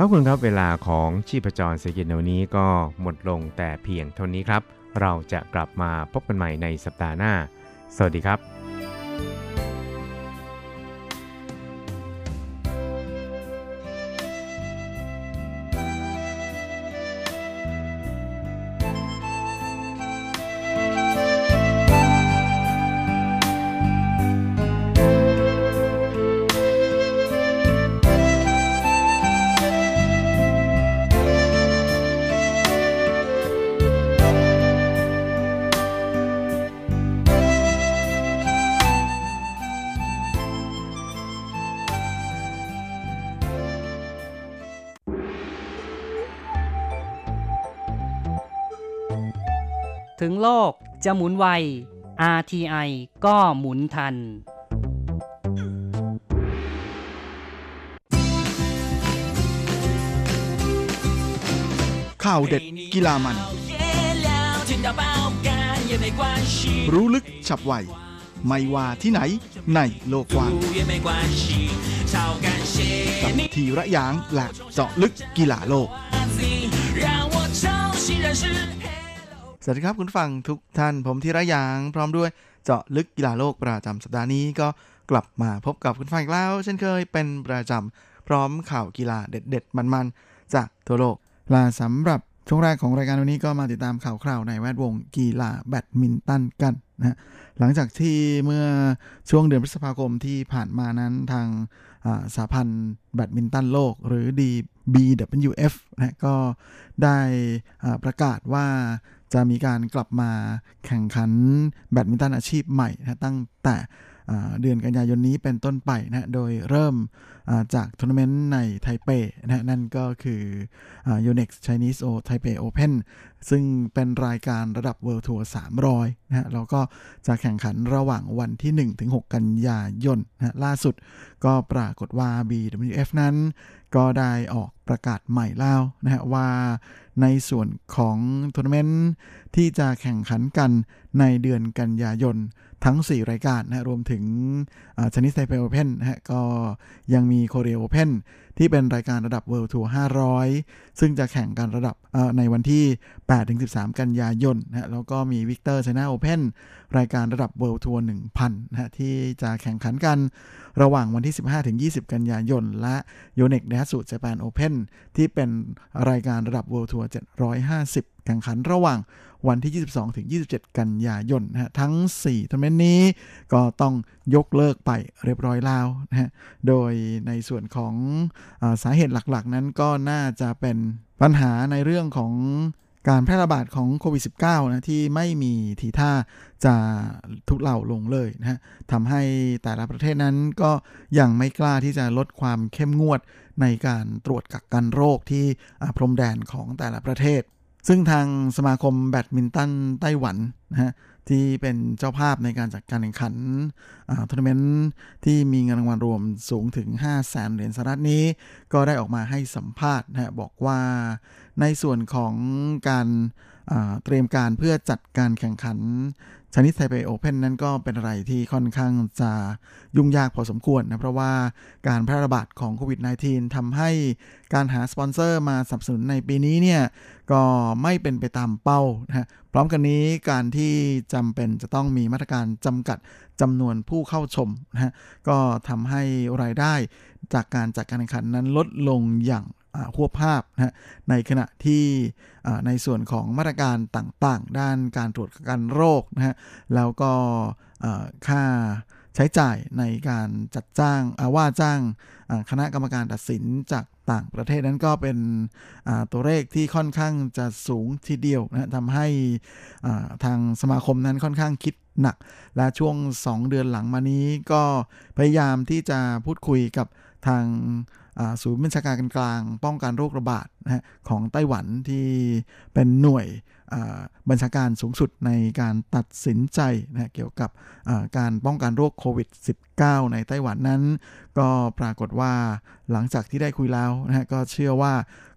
ครับคุณครับเวลาของชีพจรเศรษฐกิจในวันนี้ก็หมดลงแต่เพียงเท่านี้ครับ เราจะกลับมาพบกันใหม่ในสัปดาห์หน้า สวัสดีครับ「 ถึงโลกจะหมุนไว RTI ก็หมุนทัน ข่าวเด็ดกีฬามัน รู้ลึกฉับไว ไม่ว่าที่ไหนในโลกกว้างกับทีระยางและเจาะลึกกีฬาโลก สวัสดีครับคุณฟังทุกท่านผมธีระยางพร้อมด้วยเจาะลึกกีฬาโลกประจำสัปดาห์นี้ก็กลับมาพบกับคุณฟังอีกแล้ว เช่นเคยเป็นประจำพร้อมข่าวกีฬาเด็ด ๆ มันๆ จากทั่วโลกลาสำหรับช่วงแรกของรายการวันนี้ก็มาติดตามข่าวคราวในแวดวงกีฬาแบดมินตันกันนะหลังจากที่เมื่อช่วงเดือนพฤษภาคมที่ผ่านมานั้นทางสาพันธ์แบดมินตันโลก หรือ DBWF นะก็ได้ประกาศว่า จะมีการกลับมาแข่งขันแบดมินตันอาชีพใหม่นะตั้งแต่ เดือนกันยายนนี้เป็นต้นไปนะ โดยเริ่มจากทัวร์นาเมนต์ในไทเปนะนั่นก็คือ Yonex Chinese O Taipei Open ซึ่งเป็นรายการระดับ World Tour 300 นะแล้วก็จะแข่งขันระหว่างวันที่1ถึง6กันยายนนะล่าสุดก็ปรากฏว่า BWF นั้น ก็ได้ออกประกาศใหม่แล้วนะฮะว่าในส่วนของทัวร์นาเมนต์ที่จะแข่งขันกันในเดือนกันยายน ทั้ง 4 รายการนะรวมถึง Chinese Taipei Open นะฮะก็ยังมี Korea Open ที่เป็นรายการระดับ World Tour 500 ซึ่งจะแข่งกันระดับในวันที่ 8-13 กันยายนนะแล้วก็มี Victor China Open รายการระดับ World Tour 1000นะที่จะแข่งขันกันระหว่างวันที่ 15-20 กันยายน และ y o n e x d a s u Japan Open ที่เป็นรายการระดับ World Tour 750 แข่งขันระหว่าง วันที่ 22 ถึง 27 กันยายนนะฮะทั้ง4ทัวร์นาเมนต์นี้ก็ต้องยกเลิกไปเรียบร้อยแล้วนะฮะโดยในส่วนของอสาเหตุหลักๆ นั้นก็น่าจะเป็นปัญหาในเรื่องของการแพร่ระบาดของโควิด -19 นะที่ไม่มีทีท่าจะทุเลาลงเลยนะฮะทำให้แต่ละประเทศนั้นก็ยังไม่กล้าที่จะลดความเข้มงวดในการตรวจกักกันโรคที่พรมแดนของแต่ละประเทศ ซึ่งทางสมาคมแบดมินตันไต้หวันนะฮะที่เป็นเจ้าภาพในการจัดการแข่งขันทัวร์นาเมนต์ที่มีเงินรางวัลรวมสูงถึง 5 0 0แสนเหรียญสหรัฐนี้ ก็ได้ออกมาให้สัมภาษณ์นะฮะบอกว่าในส่วนของการเตรียมการเพื่อจัดการแข่งขัน ชนิดไทเปโอเพนนั้นก็เป็นอะไรที่ค่อนข้างจะยุ่งยากพอสมควรนะ เพราะว่าการแพร่ระบาดของโควิด -19 ทำให้การหาสปอนเซอร์มาสนับสนุนในปีนี้เนี่ย ก็ไม่เป็นไปตามเป้านะพร้อมกันนี้การที่จำเป็นจะต้องมีมาตรการจำกัดจำนวนผู้เข้าชมนะก็ทำให้รายได้จากการจัดการแข่งขันนั้นลดลงอย่าง หัวภาพนะในขณะที่ในส่วนของมาตรการต่างๆ ด้านการตรวจกันโรคนะฮะแล้วก็ค่าใช้จ่ายในการจัดจ้างว่าจ้างคณะกรรมการตัดสินจากต่างประเทศนั้นก็เป็นตัวเลขที่ค่อนข้างจะสูงทีเดียวนะทำให้ทางสมาคมนั้นค่อนข้างคิดหนัก และช่วง 2 เดือนหลังมานี้ก็พยายามที่จะพูดคุยกับทาง ศูนย์บัญชาการกลาง ป้องกันโรคระบาดนะของไต้หวันที่เป็นหน่วยบัญชาการสูงสุดในการตัดสินใจนะเกี่ยวกับการป้องกันโรคโควิด -19 ในไต้หวันนั้น ก็ปรากฏว่าหลังจากที่ได้คุยแล้วนะก็เชื่อว่า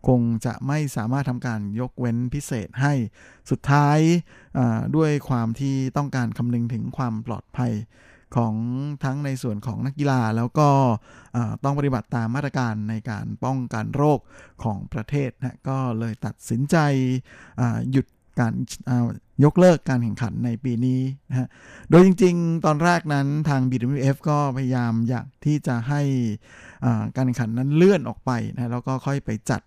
คงจะไม่สามารถทำการยกเว้นพิเศษให้สุดท้ายด้วยความที่ต้องการคำนึงถึงความปลอดภัย ของทั้งในส่วนของนักกีฬา แล้วก็ต้องปฏิบัติตามมาตรการในการป้องกันโรคของประเทศนะก็เลยตัดสินใจหยุดการยกเลิกการแข่งขันในปีนี้นะฮะ โดยจริงๆ ตอนแรกนั้นทาง BWF ก็พยายามอยากที่จะให้การแข่งขันนั้นเลื่อนออกไปนะแล้วก็ค่อยไปจัด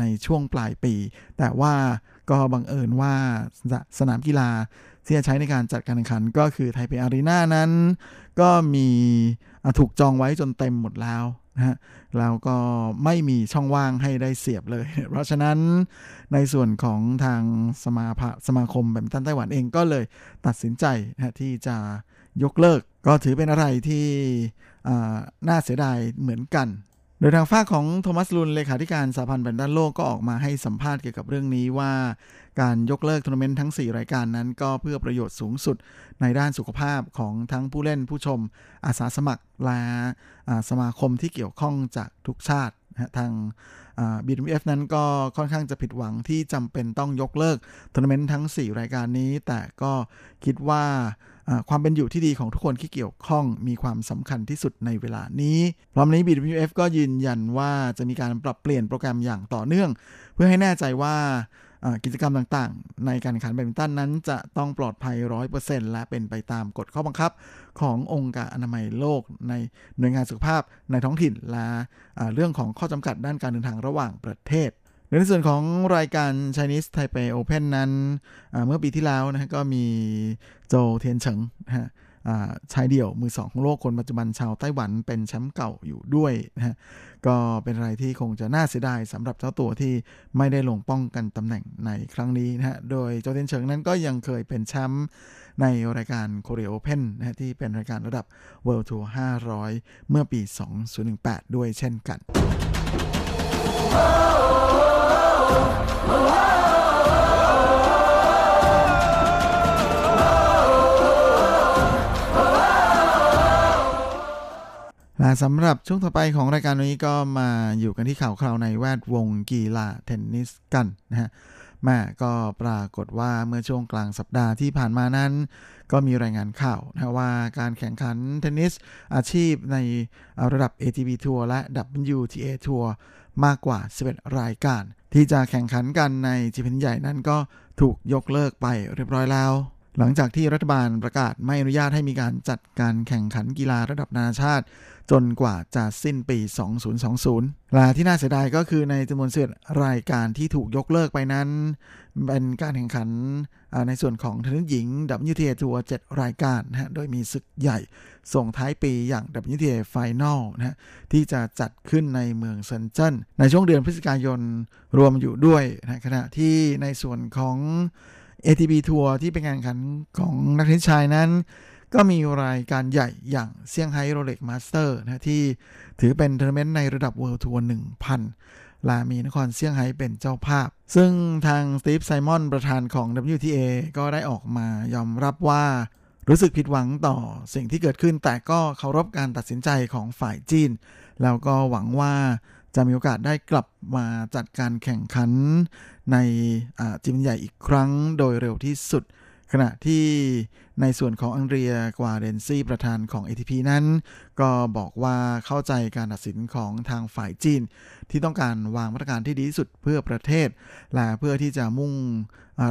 ในช่วงปลายปี แต่ว่าก็บังเอิญว่าสนามกีฬา ที่จะใช้ในการจัดการแข่งขันก็คือไทเปอารีนานั้น ก็มีถูกจองไว้จนเต็มหมดแล้วนะฮะแล้วก็ไม่มีช่องว่างให้ได้เสียบเลย เพราะฉะนั้นในส่วนของทางสมาสมาคมแบดมินตันไต้หวันเองก็เลยตัดสินใจนะที่จะยกเลิก ก็ถือเป็นอะไรที่น่าเสียดายเหมือนกัน โดยทางฝ่ายของโทมัสลุนด์เลขาธิการสหพันธ์แบดมินตันโลกก็ออกมาให้สัมภาษณ์เกี่ยวกับเรื่องนี้ว่า การยกเลิกทัวร์นาเมนต์ทั้ง 4 รายการนั้น ก็เพื่อประโยชน์สูงสุดในด้านสุขภาพของทั้งผู้เล่นผู้ชม อาสาสมัครและสมาคมที่เกี่ยวข้องจากทุกชาติทางอ่า BWF นั้นก็ค่อนข้างจะผิดหวังที่จำเป็นต้องยกเลิกทัวร์นาเมนต์ทั้ง 4 รายการนี้ แต่ก็คิดว่าความเป็นอยู่ที่ดีของทุกคนที่เกี่ยวข้องมีความสำคัญที่สุดในเวลานี้ พร้อมนี้ BWF ก็ยืนยันว่าจะมีการปรับเปลี่ยนโปรแกรมอย่างต่อเนื่อง เพื่อให้แน่ใจว่า กิจกรรมต่างๆ ในการแข่งขันแบดมินตันนั้นจะต้องปลอดภัย 100%และเป็นไปตามกฎข้อบังคับ ขององค์การอนามัยโลกในหน่วยงานสุขภาพในท้องถิ่นและอ่าเรื่องของข้อจำกัดด้านการเดินทางระหว่างประเทศในส่วนของรายการ Chinese Taipei Open นั้น เมื่อปีที่แล้วนะฮะก็มีโจเทียนเฉิงนะฮะ ชายเดี่ยวมือสองของโลกคนปัจจุบันชาวไต้หวันเป็นแชมป์เก่าอยู่ด้วยนะฮะก็เป็นอะไรที่คงจะน่าเสียดายสำหรับเจ้าตัวที่ไม่ได้ลงป้องกันตำแหน่งในครั้งนี้นะฮะโดยโจเทียนเฉิงนั้นก็ยังเคยเป็นแชมป์ในรายการ Korea Open นะฮะที่เป็นรายการระดับ World Tour 500 เมื่อปี 2018 ด้วยเช่นกันและสำหรับช่วงต่อไปของรายการนี้ก็มาอยู่กันที่ข่าวคราวในแวดวงกีฬาเทนนิสกันนะฮะแม่ก็ปรากฏว่าเมื่อช่วงกลางสัปดาห์ที่ผ่านมานั้น ก็มีรายงานข่าวนะว่าการแข่งขันเทนนิสอาชีพในระดับ ATP ทัวร์และ WTA ทัวร์มากกว่า 11 รายการ ที่จะแข่งขันกันในจีพนใหญ่นั้นก็ถูกยกเลิกไปเรียบร้อยแล้ว หลังจากที่รัฐบาลประกาศไม่อนุญาตให้มีการจัดการแข่งขันกีฬาระดับนานาชาติ จนกว่าจะสิ้นปี 2020 และที่น่าเสียดายก็คือในจำนวนเสือรายการที่ถูกยกเลิกไปนั้น เป็นการแข่งขันในส่วนของเทนนิสหญิง WTA ทัวร์7รายการนะฮะโดยมีศึกใหญ่ส่งท้ายปีอย่าง WTA Final นะฮะที่จะจัดขึ้นในเมืองเซินเจิ้นในช่วงเดือนพฤศจิกายนรวมอยู่ด้วยนะขณะที่ในส่วนของ ATP ทัวร์ที่เป็นงานแข่งขันของนักเทนนิสชายนั้น ก็มีรายการใหญ่อย่าง Shanghai Rolex Masters นะที่ถือเป็นทัวร์นาเมนต์ในระดับ World Tour 1,000ละมีนครเซี่ยงไฮ้เป็นเจ้าภาพ ซึ่งทางสตีฟไซมอนประธานของ WTA ก็ได้ออกมายอมรับว่ารู้สึกผิดหวังต่อสิ่งที่เกิดขึ้นแต่ก็เคารพการตัดสินใจของฝ่ายจีน แล้วก็หวังว่า จะมีโอกาสได้กลับมาจัดการแข่งขันในจิมใหญ่อีกครั้งโดยเร็วที่สุด ขณะที่ในส่วนของอังเดรียกวาเรนซีประธานของ ATP นั้น ก็บอกว่าเข้าใจการตัดสินของทางฝ่ายจีน ที่ต้องการวางมาตรการที่ดีที่สุดเพื่อประเทศ และเพื่อที่จะมุ่ง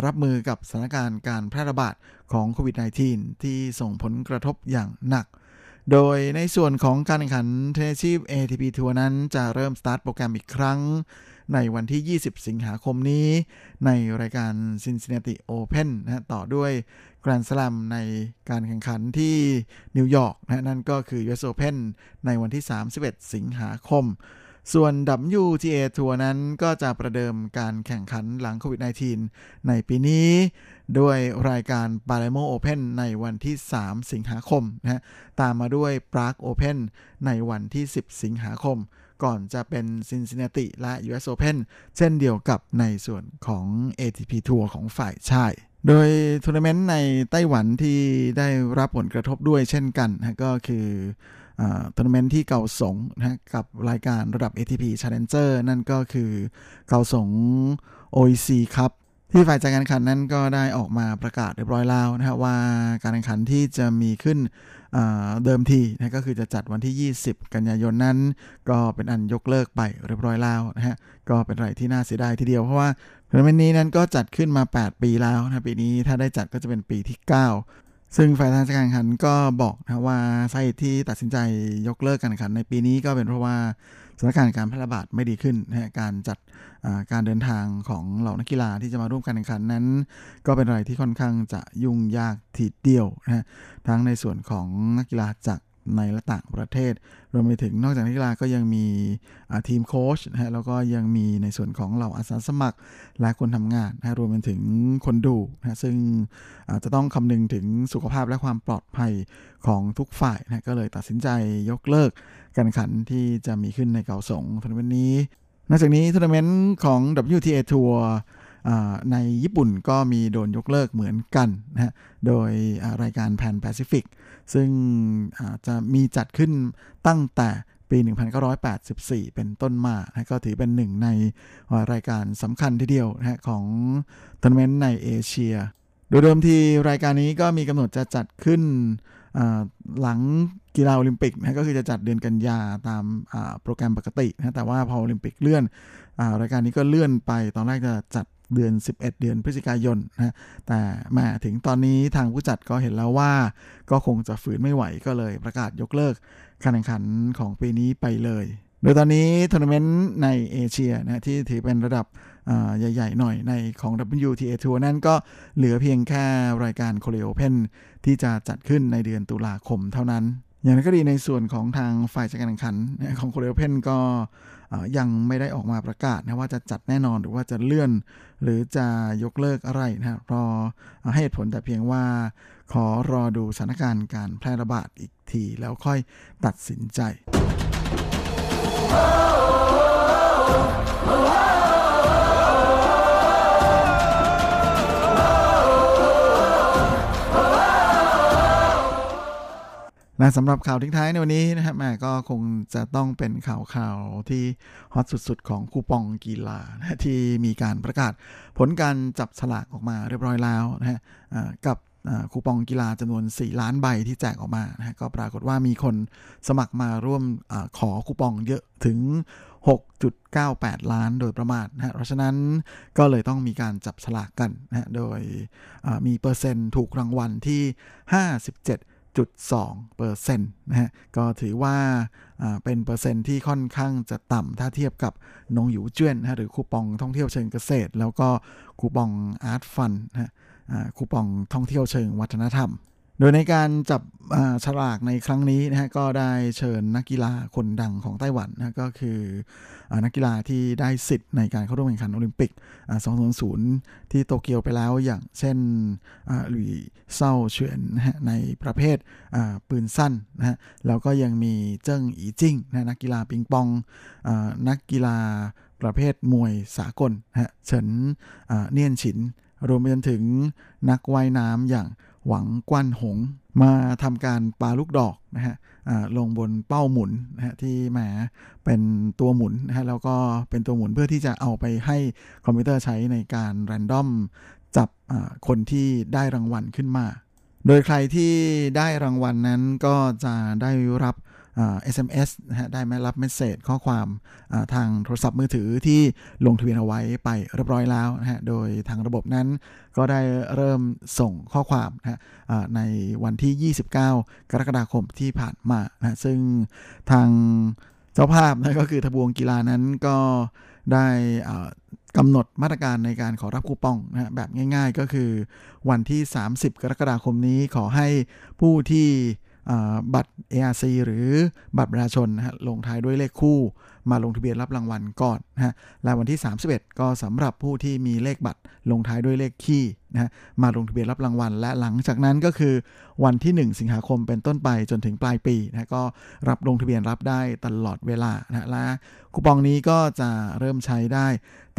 รับมือกับสถานการณ์การแพร่ระบาดของโควิด -19 ที่ส่งผลกระทบอย่างหนัก โดยในส่วนของการแข่งขันเทนนิสชีพ ATP ทัวร์นั้นจะเริ่มสตาร์ทโปรแกรมอีกครั้ง ในวันที่ 20 สิงหาคมนี้ ในรายการ Cincinnati Open นะฮะต่อด้วยกรนด์สลัมในการแข่งขันที่นิวยอร์กนะฮะนั่นก็คือ US Open ในวันที่ 31 สิงหาคม ส่วน WTA ทัวร์นั้นก็จะประเดิมการแข่งขันหลังโควิด -19 ในปีนี้ ด้วยรายการ p a l e m o Open ในวันที่ 3 สิงหาคมนะฮะตามมาด้วย Prague Open ในวันที่ 10 สิงหาคม ก่อนจะเป็น Cincinnati และ US Open เช่นเดียวกับในส่วนของ ATP ทัวร์ของฝ่ายชายโดยทัวร์นาเมนต์ในไต้หวันที่ได้รับผลกระทบด้วยเช่นกันนะก็คือ ทัวร์นาเมนต์ที่เกาสงนะกับรายการระดับ ATP Challenger นั่นก็คือเกาสง OEC ครับที่ฝ่ายจัดการแข่งขันนั้นก็ได้ออกมาประกาศเรียบร้อยแล้วนะฮะว่าการแข่งขันที่จะมีขึ้นเดิมทีนะก็คือจะจัดวันที่ 20 กันยายนนั้น ก็เป็นอันยกเลิกไปเรียบร้อยแล้วนะฮะก็เป็นอะไรที่น่าเสียดายทีเดียวเพราะว่าทัวร์นาเมนต์นี้นั้นก็จัดขึ้นมา 8 ปีแล้วนะปีนี้ถ้าได้จัดก็จะเป็นปีที่ 9 ซึ่งฝ่ายทางการแข่งขันก็บอกนะว่าสาเหตุที่ตัดสินใจยกเลิกการแข่งขันในปีนี้ก็เป็นเพราะว่าสถานการณ์การแพร่ระบาดไม่ดีขึ้นนะการจัดการเดินทางของเหล่านักกีฬาที่จะมาร่วมการแข่งขันนั้น ก็เป็นอะไรที่ค่อนข้างจะยุ่งยากทีเดียวนะทั้งในส่วนของนักกีฬาจาก ในและต่างประเทศ รวมไปถึงนอกจากนักกีฬาก็ยังมีทีมโค้ชนะฮะแล้วก็ยังมีในส่วนของเหล่าอาสาสมัคร และคนทำงานนะรวมไปถึงคนดูนะซึ่งจะต้องคำนึงถึงสุขภาพและความปลอดภัยของทุกฝ่ายนะก็เลยตัดสินใจยกเลิกการแข่งขันที่จะมีขึ้นในเกาสงทัวร์นาเมนต์นี้นอกจากนี้ทัวร์นาเมนต์ของ WTA Tour ในญี่ปุ่นก็มีโดนยกเลิกเหมือนกันนะฮะโดยรายการ Pan Pacific ซึ่งจะมีจัดขึ้นตั้งแต่ปี 1984 เป็นต้นมานะก็ถือเป็นหนึ่งในรายการสำคัญทีเดียวนะของทัวร์นาเมนต์ในเอเชีย โดยเดิมทีรายการนี้ก็มีกำหนดจะจัดขึ้นหลังกีฬาโอลิมปิกนะก็คือจะจัดเดือนกันยาตามโปรแกรมปกตินะแต่ว่าพอโอลิมปิกเลื่อนอรายการนี้ก็เลื่อนไปตอนแรกจะจัด เดือน 11 เดือนพฤศจิกายนนะแต่มาถึงตอนนี้ทางผู้จัดก็เห็นแล้วว่า ก็คงจะฝืนไม่ไหวก็เลยประกาศยกเลิกการแข่งขันของปีนี้ไปเลย โดยตอนนี้ทัวร์นาเมนต์ในเอเชียนะที่ถือเป็นระดับใหญ่ ๆ หน่อยในของ WTA Tour นั่นก็เหลือเพียงแค่รายการ Korea Open ที่จะจัดขึ้นในเดือนตุลาคมเท่านั้น อย่างนั้นก็ดีในส่วนของทางฝ่ายจัดการแข่งขันของ Korea Open ก็ ยังไม่ได้ออกมาประกาศนะว่าจะจัดแน่นอนหรือว่าจะเลื่อน หรือจะยกเลิกอะไรนะรอให้เหตุผลแต่เพียงว่า ขอรอดูสถานการณ์การแพร่ระบาดอีกทีแล้วค่อยตัดสินใจและสำหรับข่าวทิ้งท้ายในวันนี้นะครับแม่ก็คงจะต้องเป็นข่าวข่าวที่ฮอตสุดๆ ของคูปองกีฬานะที่มีการประกาศผลการจับฉลากออกมาเรียบร้อยแล้วนะฮะกับคูปองกีฬาจำนวน 4 ล้านใบที่แจกออกมานะก็ปรากฏว่ามีคนสมัครมาร่วมอขอคูปองเยอะถึง 6.98 ล้านโดยประมาณนะเพราะฉะนั้นก็เลยต้องมีการจับฉลากกันนะโดยมีเปอร์เซ็นต์ถูกรางวัลที่ 57 2เปอร์เซ็นต์นะฮะก็ถือว่าเป็นเปอร์เซ็นต์ที่ค่อนข้างจะต่ำถ้าเทียบกับนงหยูเจี้ยนนะหรือคูปองท่องเที่ยวเชิงเกษตร แล้วก็คูปองอาร์ตฟันนะคูปองท่องเที่ยวเชิงวัฒนธรรม โดยในการจับฉลากในครั้งนี้นะฮะก็ได้เชิญนักกีฬาคนดังของไต้หวันนะก็คือนักกีฬาที่ได้สิทธิ์ในการเข้าร่วมแข่งขันโอลิมปิก 2020 ที่โตเกียวไปแล้วอย่างเช่นหลุยเซาเฉียนในประเภทปืนสั้นนะฮะแล้วก็ยังมีเจิ้งอีจิ้งนะนักกีฬาปิงปองนักกีฬาประเภทมวยสากลนะฮะเฉินเนียนฉินรวมไปจนถึงนักว่ายน้ำอย่าง หวังกวนหงมาทำการปาลูกดอกนะฮะลงบนเป้าหมุนนะฮะที่แหมเป็นตัวหมุนนะฮะแล้วก็เป็นตัวหมุนเพื่อที่จะเอาไปให้คอมพิวเตอร์ใช้ในการแรนดอมจับคนที่ได้รางวัลขึ้นมา โดยใครที่ได้รางวัลนนั้นก็จะได้รับ SMS นะฮะได้ไหมรับเมสเซจข้อความทางโทรศัพท์มือถือที่ลงทะเบียนเอาไว้ไปเรียบร้อยแล้วนะฮะโดยทางระบบนั้นก็ได้เริ่มส่งข้อความนะฮะในวันที่ 29 กรกฎาคมที่ผ่านมานะซึ่งทางเจ้าภาพนะก็คือทบวงกีฬานั้นก็ได้กำหนดมาตรการในการขอรับคูปองนะแบบง่ายๆ ก็คือวันที่ 30 กรกฎาคมนี้ขอให้ผู้ที่ บัตร ARC หรือบัตรประชาชนนะฮะลงท้ายด้วยเลขคู่ มาลงทะเบียนรับรางวัลก่อนนะฮะและวันที่ 31 ก็สำหรับผู้ที่มีเลขบัตรลงท้ายด้วยเลขคี่นะฮะมาลงทะเบียนรับรางวัล และหลังจากนั้นก็คือวันที่ 1 สิงหาคมเป็นต้นไปจนถึงปลายปีนะก็รับลงทะเบียนรับได้ตลอดเวลานะและคูปองนี้ก็จะเริ่มใช้ได้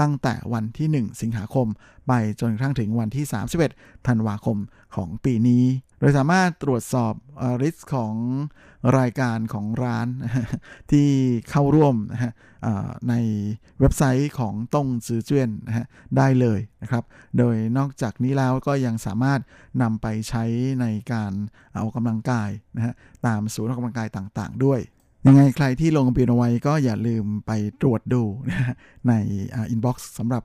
ตั้งแต่วันที่ 1 สิงหาคม ไปจนกระทั่งถึงวันที่ 31 ธันวาคมของปีนี้ โดยสามารถตรวจสอบริสของรายการของร้านที่เข้าร่วมนะฮะในเว็บไซต์ของต้งซื้อเจียนนะฮะได้เลยนะครับ โดยนอกจากนี้แล้วก็ยังสามารถนำไปใช้ในการออกกำลังกายนะฮะตามศูนย์ออกกำลังกายต่างๆ ด้วย ยังไงใครที่ลงทะเบียนเอาไว้ก็อย่าลืมไปตรวจดูใน inbox สำหรับ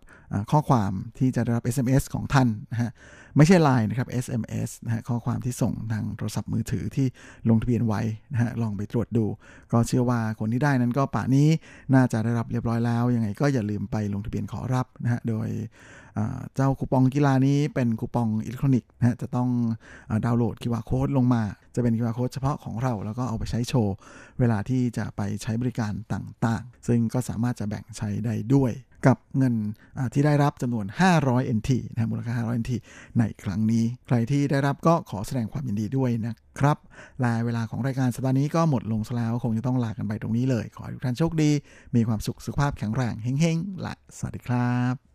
ข้อความที่จะได้รับ SMS ของท่านนะฮะไม่ใช่ Line นะครับ SMS นะฮะข้อความที่ส่งทางโทรศัพท์มือถือที่ลงทะเบียนไว้นะฮะลองไปตรวจดู ก็เชื่อว่าคนที่ได้นั้นก็ป่านนี้น่าจะได้รับเรียบร้อยแล้ว ยังไงก็อย่าลืมไปลงทะเบียนขอรับนะฮะโดย เจ้าคูปองกีฬานี้เป็นคูปองอิเล็กทรอนิกส์นะฮะจะต้องดาวน์โหลด QR Code ลงมา จะเป็น QR Code เฉพาะของเรา แล้วก็เอาไปใช้โชว์ เวลาที่จะไปใช้บริการต่างๆ ซึ่งก็สามารถจะแบ่งใช้ได้ด้วยกับเงินที่ได้รับจำนวน 500 NT นะมูลค่า 500 NT ในครั้งนี้ ใครที่ได้รับก็ขอแสดงความยินดีด้วยนะครับ ลาเวลาของรายการสัปดาห์นี้ก็หมดลงแล้ว คงจะต้องลากันไปตรงนี้เลย ขอให้ทุกท่านโชคดี มีความสุขสุขภาพแข็งแรงเฮ้งๆ และสวัสดีครับ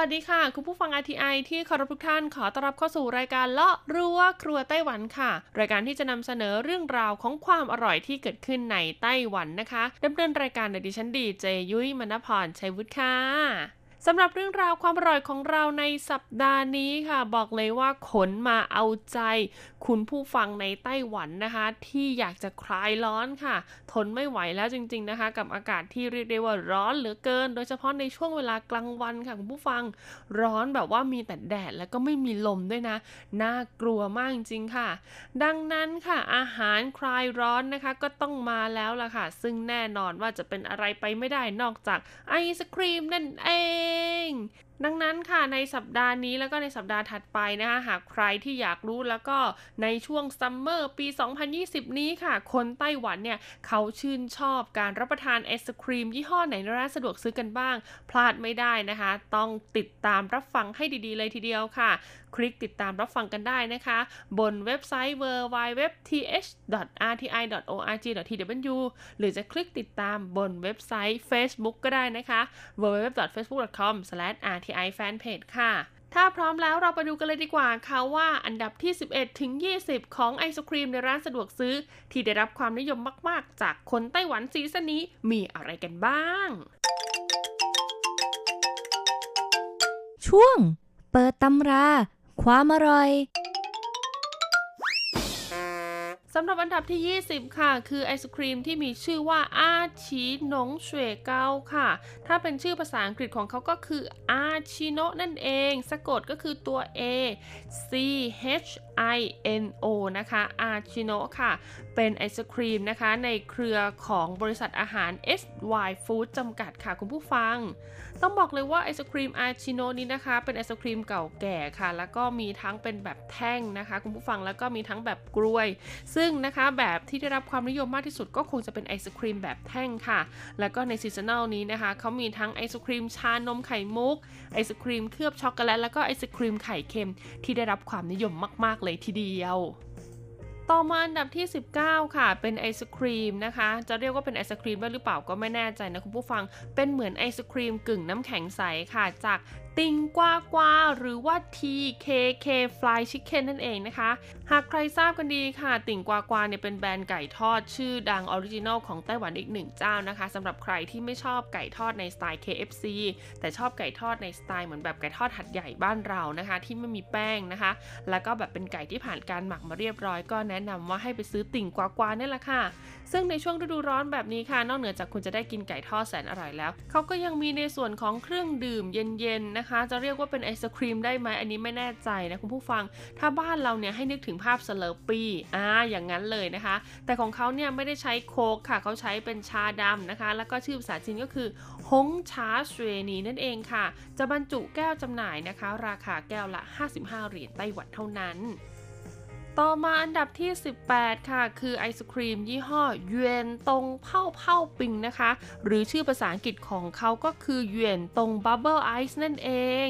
วัสดีค่ะ คุณผู้ฟัง RTI ที่เคารพทุกท่านขอต้อนรับเข้าสู่รายการเลาะรั้วครัวไต้หวันค่ะ รายการที่จะนำเสนอเรื่องราวของความอร่อยที่เกิดขึ้นในไต้หวันนะคะดำเนินรายการโดยดิฉันดีเจยุ้ยมณพรชัยวุฒิค่ะสำหรับเรื่องราวความอร่อยของเราในสัปดาห์นี้ค่ะ บอกเลยว่าขนมาเอาใจ คุณผู้ฟังในไต้หวันนะคะ ที่อยากจะคลายร้อนค่ะ ทนไม่ไหวแล้วจริง ๆนะคะ กับอากาศที่เรียกได้ว่าร้อนเหลือเกิน โดยเฉพาะในช่วงเวลากลางวันค่ะคุณผู้ฟังร้อนแบบว่ามีแต่แดดแล้วก็ไม่มีลมด้วยนะ น่ากลัวมากจริงค่ะ ดังนั้นค่ะ อาหารคลายร้อนนะคะ ก็ต้องมาแล้วล่ะค่ะ ซึ่งแน่นอนว่าจะเป็นอะไรไปไม่ได้นอกจากไอศครีมนั่นเอง ดังนั้นค่ะในสัปดาห์นี้แล้วก็ในสัปดาห์ถัดไปนะคะหากใครที่อยากรู้แล้วก็ในช่วง summer ปี 2020 นี้ค่ะ คนไต้หวันเนี่ยเขาชื่นชอบการรับประทานไอศครีม ยี่ห้อไหนในร้านสะดวกซื้อกันบ้าง พลาดไม่ได้นะคะ ต้องติดตามรับฟังให้ดีๆเลยทีเดียวค่ะ คลิกติดตามรับฟังกันได้นะคะ บนเว็บไซต์ www.th.rti.org.tw หรือจะคลิกติดตามบนเว็บไซต์ Facebook ก็ได้นะคะ www.facebook.com/rti-fanpage ค่ะถ้าพร้อมแล้วเราไปดูกันเลยดีกว่าค่ะว่าอันดับที่ 11 ถึง 20 ของไอศครีมในร้านสะดวกซื้อ ที่ได้รับความนิยมมากๆ จากคนไต้หวันซีซั่นนี้มีอะไรกันบ้าง ช่วง เปิดตำรา ความอร่อยสำหรับอันดับที่ 20 ค่ะ คือไอศครีมที่มีชื่อว่าอาชีนงเฉวยเกาค่ะ ถ้าเป็นชื่อภาษาอังกฤษของเขาก็คืออาชิโนนั่นเอง สะกดก็คือตัว A C H I N O นะคะ อาชิโนะค่ะ เป็นไอศครีมนะคะ ในเครือของบริษัทอาหาร SY Food จำกัดค่ะคุณผู้ฟัง ต้องบอกเลยว่าไอศครีมอาชิโนะนี้นะคะ เป็นไอศครีมเก่าแก่ค่ะ แล้วก็มีทั้งเป็นแบบแท่งนะคะ คุณผู้ฟังแล้วก็มีทั้งแบบถ้วย ซึ่งนะคะแบบที่ได้รับความนิยมมากที่สุดก็คงจะเป็นไอศครีมแบบแท่งค่ะ แล้วก็ใน seasonal นี้นะคะเขามีทั้งไอศครีมชานมไข่มุกไอศครีมเคลือบช็อกโกแลตแล้วก็ไอศครีมไข่เค็มที่ได้รับความนิยมมากๆเลยทีเดียว ต่อมาอันดับที่ 19 ค่ะ เป็นไอศครีมนะคะ จะเรียกว่าเป็นไอศครีมได้หรือเปล่าก็ไม่แน่ใจนะคุณผู้ฟัง เป็นเหมือนไอศครีมกึ่งน้ำแข็งใสค่ะ จากติงกวากวาหรือว่า TKK Fried Chicken นั่นเองนะคะ หากใครทราบกันดีค่ะ ติ่งกวากวาเนี่ยเป็นแบรนด์ไก่ทอด ชื่อดัง original ของไต้หวันอีกหนึ่งเจ้านะคะสำหรับใครที่ไม่ชอบไก่ทอดในสไตล์ KFC แต่ชอบไก่ทอดในสไตล์เหมือนแบบไก่ทอดหัดใหญ่บ้านเรานะคะ ที่ไม่มีแป้งนะคะ แล้วก็แบบเป็นไก่ที่ผ่านการหมักมาเรียบร้อย ก็แนะนำว่าให้ไปซื้อติ่งกวากวานี่แหละค่ะ ซึ่งในช่วงฤดูร้อนแบบนี้ค่ะ นอกเหนือจากคุณจะได้กินไก่ทอดแสนอร่อยแล้วเขาก็ยังมีในส่วนของเครื่องดื่มเย็นๆนะคะ จะเรียกว่าเป็นไอศครีมได้ไหมอันนี้ไม่แน่ใจนะคุณผู้ฟัง ถ้าบ้านเราเนี่ยให้นึกถึงภาพสเลอร์ปี้อ่าอย่างนั้นเลยนะคะ แต่ของเขาเนี่ยไม่ได้ใช้โค้กค่ะเขาใช้เป็นชาดำนะคะ แล้วก็ชื่อภาษาจีนก็คือฮงชาเวนีนั่นเองค่ะ จะบรรจุแก้วจำหน่ายนะคะ ราคาแก้วละ 55 เหรียญไต้หวันเท่านั้น ต่อมาอันดับที่ 18 ค่ะ คือไอศครีมยี่ห้อเยนตง泡泡冰 นะคะ หรือชื่อภาษาอังกฤษของเขาก็คือเยนตงบับเบิลไอซ์นั่นเอง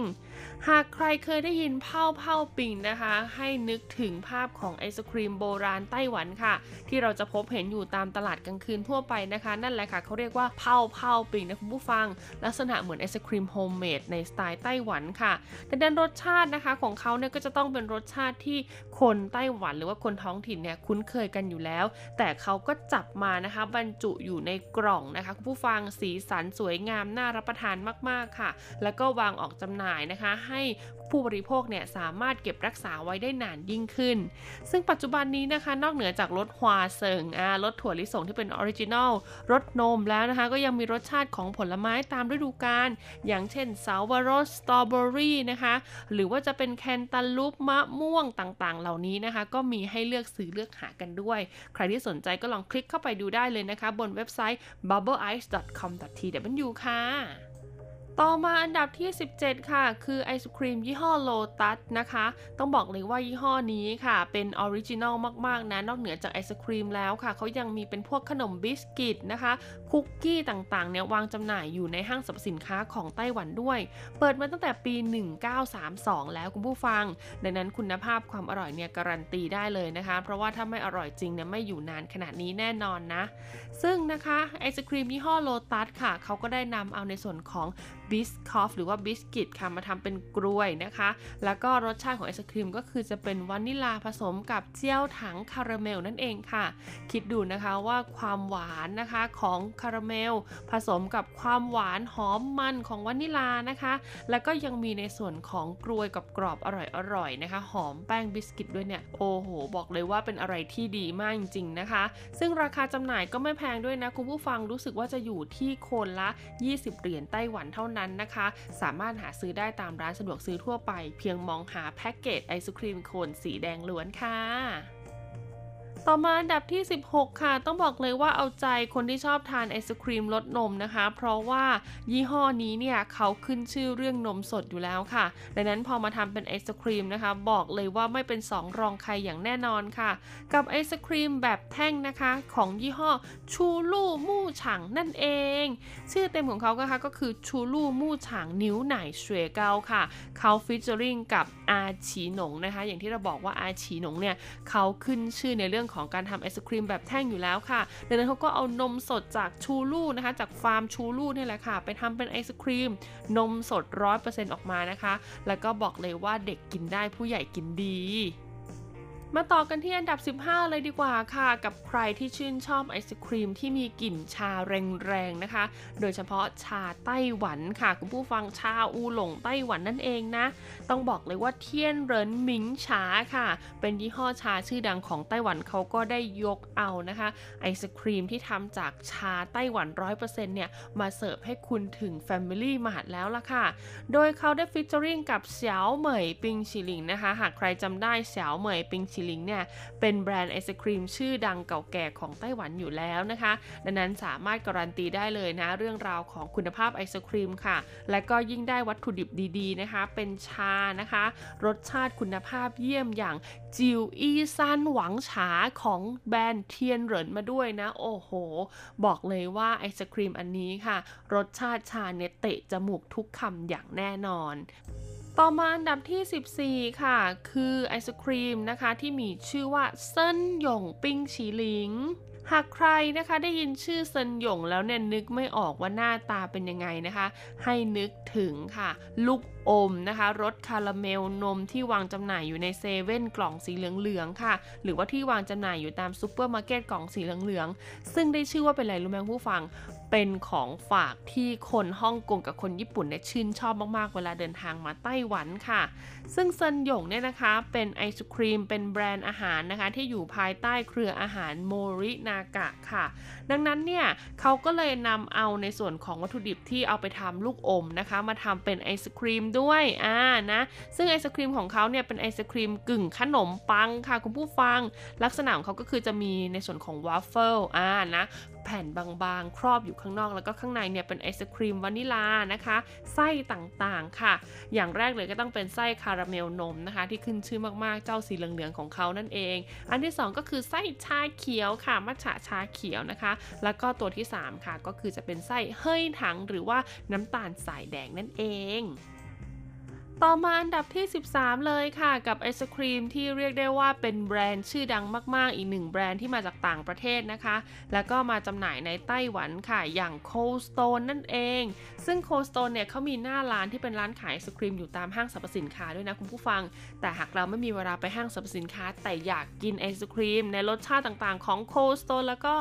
หากใครเคยได้ยินเผาเผาปิงนะคะ ให้นึกถึงภาพของไอศครีมโบราณไต้หวันค่ะ ที่เราจะพบเห็นอยู่ตามตลาดกลางคืนทั่วไปนะคะ นั่นแหละค่ะเขาเรียกว่า泡泡冰 นะคุณผู้ฟัง ลักษณะเหมือนไอศครีม homemade ในสไตล์ไต้หวันค่ะแต่ดันรสชาตินะคะของเขาเนี่ยก็จะต้องเป็นรสชาติที่คนไต้หวันหรือว่าคนท้องถิ่นเนี่ยคุ้นเคยกันอยู่แล้ว แต่เขาก็จับมานะคะบรรจุอยู่ในกล่องนะคะคุณผู้ฟังสีสันสวยงามน่ารับประทานมากๆค่ะ แล้วก็วางออกจำหน่ายนะคะให้ผู้บริโภคเนี่ยสามารถเก็บรักษาไว้ได้นานยิ่งขึ้น ซึ่งปัจจุบันนี้นะคะ นอกเหนือจากรส 花生 อ่ารสถั่วลิสงที่เป็น originalรสนมแล้วนะคะ ก็ยังมีรสชาติของผลไม้ตามฤดูกาลอย่างเช่นเสาวรสสตรอเบอรี่นะคะ หรือว่าจะเป็นแคนตาลูปมะม่วงต่างๆ เหล่านี้นะคะ ก็มีให้เลือกซื้อเลือกหากันด้วย ใครที่สนใจก็ลองคลิกเข้าไปดูได้เลยนะคะ บนเว็บไซต์ bubbleice.com.tw ค่ะ ต่อมาอันดับที่ 17 ค่ะ คือไอศครีมยี่ห้อโลตัสนะคะ ต้องบอกเลยว่ายี่ห้อนี้ค่ะ เป็น originalมากๆนะ นอกเหนือจากไอศครีมแล้วค่ะ เขายังมีเป็นพวกขนมบิสกิตนะคะ คุกกี้ต่างๆ เนี่ยวางจำหน่ายอยู่ในห้างสรรพสินค้าของไต้หวันด้วย เปิดมาตั้งแต่ปี 1932 แล้วคุณผู้ฟัง ดังนั้นคุณภาพความอร่อยเนี่ยการันตีได้เลยนะคะ เพราะว่าถ้าไม่อร่อยจริงเนี่ยไม่อยู่นานขนาดนี้แน่นอนนะ ซึ่งนะคะไอศครีมยี่ห้อโลตัสค่ะ เขาก็ได้นำเอาในส่วนของ Biscoff หรือว่าบิสกิตค่ะมาทำเป็นกรวยนะคะ แล้วก็รสชาติของไอศครีมก็คือจะเป็นวานิลาผสมกับ焦糖คาราเมลนั่นเองค่ะ คิดดูนะคะว่าความหวานนะคะของคาราเมลผสมกับความหวานหอมมันของวานิลานะคะ แล้วก็ยังมีในส่วนของกรวยกับกรอบอร่อยๆนะคะ หอมแป้งบิสกิตด้วยเนี่ยโอ้โห บอกเลยว่าเป็นอะไรที่ดีมากจริงๆนะคะ ซึ่งราคาจำหน่ายก็ไม่แพงด้วยนะคุณผู้ฟังรู้สึกว่าจะอยู่ที่โคนละ 20 เหรียญไต้หวันเท่านั้นนะคะ สามารถหาซื้อได้ตามร้านสะดวกซื้อทั่วไป เพียงมองหาแพ็กเกจไอศครีมโคนสีแดงล้วนค่ะ ต่อมาอันดับที่ 16 ค่ะ ต้องบอกเลยว่าเอาใจคนที่ชอบทานไอศครีมรสนมนะคะ เพราะว่ายี่ห้อนี้เนี่ยเขาขึ้นชื่อเรื่องนมสดอยู่แล้วค่ะ ดังนั้นพอมาทำเป็นไอศครีมนะคะ บอกเลยว่าไม่เป็นสองรองใครอย่างแน่นอนค่ะ กับไอศครีมแบบแท่งนะคะ ของยี่ห้อชูลู่มู่ฉางนั่นเอง ชื่อเต็มของเขาก็ค่ะก็คือชูลู่มู่ฉางนิ้วไหนเฉวยเกาค่ะเขาฟิชเจอริงกับอาฉีหนงนะคะ อย่างที่เราบอกว่าอาฉีหนงเนี่ยเขาขึ้นชื่อในเรื่องของการทำไอศครีมแบบแท่งอยู่แล้วค่ะดังนั้นเขาก็เอานมสดจากชูลู่นะคะจากฟาร์มชูลู่นี่แหละค่ะ ไปทำเป็นไอศครีม นมสด 100%ออกมานะคะ แล้วก็บอกเลยว่าเด็กกินได้ผู้ใหญ่กินดี มาต่อกันที่อันดับ 15 เลยดีกว่าค่ะ กับใครที่ชื่นชอบไอศครีมที่มีกลิ่นชาแรงๆนะคะ โดยเฉพาะชาไต้หวันค่ะคุณผู้ฟังชาอูหลงไต้หวันนั่นเองนะ ต้องบอกเลยว่าเทียนเหรินหมิงฉาค่ะ เป็นยี่ห้อชาชื่อดังของไต้หวันเขาก็ได้ยกเอานะคะ ไอศครีมที่ทำจากชาไต้หวัน 100%เนี่ย มาเสิร์ฟให้คุณถึง Family มาหัดแล้วล่ะค่ะ โดยเขาได้ featuring กับเสี่ยวเหมยปิงชิลิงนะคะ หากใครจำได้เสี่ยวเหมยปิงชิลิงเนี่ยเป็นแบรนด์ไอศครีมชื่อดังเก่าแก่ของไต้หวันอยู่แล้วนะคะ ดังนั้นสามารถการันตีได้เลยนะเรื่องราวของคุณภาพไอศครีมค่ะ และก็ยิ่งได้วัตถุดิบดีๆนะคะ เป็นชานะคะ รสชาติคุณภาพเยี่ยมอย่างจิวอีซันหวังฉาของแบรนด์เทียนเหรินมาด้วยนะ โอ้โห บอกเลยว่าไอศครีมอันนี้ค่ะ รสชาติชาเนี่ยเตะจมูกทุกคำอย่างแน่นอน ต่อมาอันดับที่ 14 ค่ะ คือไอศครีมนะคะที่มีชื่อว่า森永冰淇淋 หากใครนะคะได้ยินชื่อเซินหยงแล้วเนี่ยนึกไม่ออกว่าหน้าตาเป็นยังไงนะคะ ให้นึกถึงค่ะ ลูกอมนะคะรสคาราเมลนมที่วางจำหน่ายอยู่ในเซเว่นกล่องสีเหลืองๆค่ะ หรือว่าที่วางจำหน่ายอยู่ตามซูเปอร์มาร์เก็ตกล่องสีเหลืองๆซึ่งได้ชื่อว่าเป็นอะไรรู้ไหมผู้ฟัง เป็นของฝากที่คนฮ่องกงกับคนญี่ปุ่นเนี่ยชื่นชอบมากๆ เวลาเดินทางมาไต้หวันค่ะ ซึ่งเซินหยงเนี่ยนะคะเป็นไอศครีมเป็นแบรนด์อาหารนะคะ ที่อยู่ภายใต้เครืออาหารโมรินากะค่ะ ดังนั้นเนี่ยเขาก็เลยนำเอาในส่วนของวัตถุดิบที่เอาไปทำลูกอมนะคะ มาทำเป็นไอศครีมด้วยอ่านะซึ่งไอศครีมของเขาเนี่ยเป็นไอศครีมกึ่งขนมปังค่ะคุณผู้ฟัง ลักษณะของเขาก็คือจะมีในส่วนของวาฟเฟิลอ่านะ แผ่นบางๆ ครอบอยู่ข้างนอกแล้วก็ข้างในเนี่ยเป็นไอศครีมวานิลานะคะไส้ต่างๆค่ะ อย่างแรกเลยก็ต้องเป็นไส้คาราเมลนมนะคะ ที่ขึ้นชื่อมากๆเจ้าสีเหลืองๆของเขานั่นเอง อันที่ 2 ก็คือไส้ชาเขียวค่ะมัทฉะชาเขียวนะคะ แล้วก็ตัวที่ 3 ค่ะ ก็คือจะเป็นไส้เฮ้ยถังหรือว่าน้ำตาลสายแดงนั่นเอง ต่อมาอันดับที่ 13 เลยค่ะกับไอศครีมที่เรียกได้ว่าเป็นแบรนด์ชื่อดังมาก ๆ อีกหนึ่งแบรนด์ที่มาจากต่างประเทศนะคะ แล้วก็มาจำหน่ายในไต้หวันค่ะอย่าง Cold Stone นั่นเอง ซึ่ง Cold Stone เนี่ยเขามีหน้าร้านที่เป็นร้านขายไอศครีมอยู่ตามห้างสรรพสินค้าด้วยนะคุณผู้ฟัง แต่หากเราไม่มีเวลาไปห้างสรรพสินค้า แต่อยากกินไอศครีมในรสชาติต่างๆ ของ Cold Stone แล้วก็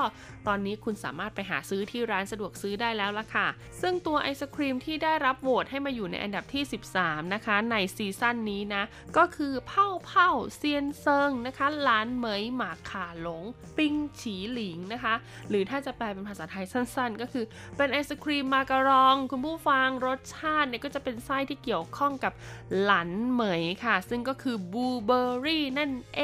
ตอนนี้คุณสามารถไปหาซื้อที่ร้านสะดวกซื้อได้แล้วละค่ะ ซึ่งตัวไอศครีมที่ได้รับโหวตให้มาอยู่ในอันดับที่ 13 นะคะในซีซั่นนี้นะ ก็คือเผ่าเผ่าเซียนเซิงนะคะหลานเหมยหมากขาหลง ปิงฉีหลิงนะคะ หรือถ้าจะแปลเป็นภาษาไทยสั้นๆ ก็คือเป็นไอศครีมมาการอง คุณผู้ฟังรสชาติเนี่ยก็จะเป็นไส้ที่เกี่ยวข้องกับหลันเหมยค่ะ ซึ่งก็คือบูเบอรี่นั่นเอ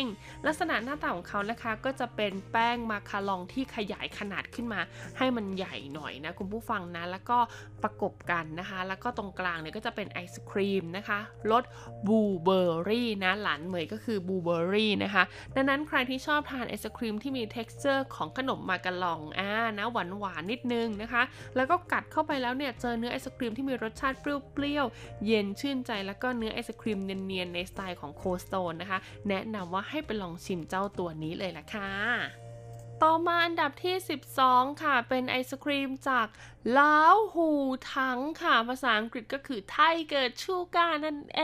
ง ลักษณะหน้าตาของเขานะคะก็จะเป็นแป้งมาคาลองที่ขยายขนาดขึ้นมา ให้มันใหญ่หน่อยนะคุณผู้ฟังนะแล้วก็ประกบกันนะคะ แล้วก็ตรงกลางเนี่ยก็จะเป็นไอศครีมนะคะรสบลูเบอร์รี่นะหลานเหมยก็คือบูเบอรี่นะคะ ดังนั้นใครที่ชอบทานไอศครีมที่มี t e x t อร์ของขนมมาการองอ่านะหวานหวานนิดนึงนะคะ แล้วก็กัดเข้าไปแล้วเนี่ยเจอเนื้อไอศครีมที่มีรสชาติเปรี้ยวๆเย็นชื่นใจแล้วก็เนื้อไอศครีมเนียนๆในสไตล์ของ Cold Stone นะคะ แนะนำว่าให้ไปลองชิมเจ้าตัวนี้เลยล่ะค่ะต่อมาอันดับที่ 12 ค่ะ เป็นไอศครีมจาก 老虎堂ค่ะ ภาษาอังกฤษก็คือ Tiger Sugar นั่นเอ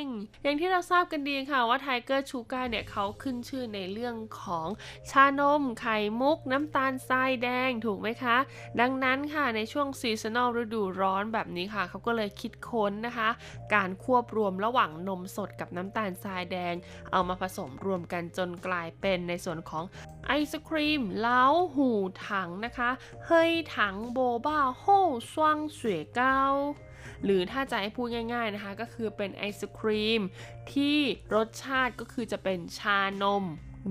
ง อย่างที่เราทราบกันดีค่ะว่า Tiger Sugar เนี่ยเขาขึ้นชื่อในเรื่องของชานม ไข่มุก น้ำตาลทรายแดงถูกไหมคะ ดังนั้นค่ะในช่วง seasonal ฤดูร้อนแบบนี้ค่ะ เขาก็เลยคิดค้นนะคะ การควบรวมระหว่างนมสดกับน้ำตาลทรายแดง เอามาผสมรวมกันจนกลายเป็นในส่วนของไอศครีมเล้าหูถังนะคะเฮ้ยถังโบบ้าโฮซวงเสวยเก้าหรือถ้าจะให้พูดง่าย ๆนะคะ ก็คือเป็นไอศครีมที่รสชาติก็คือจะเป็นชานม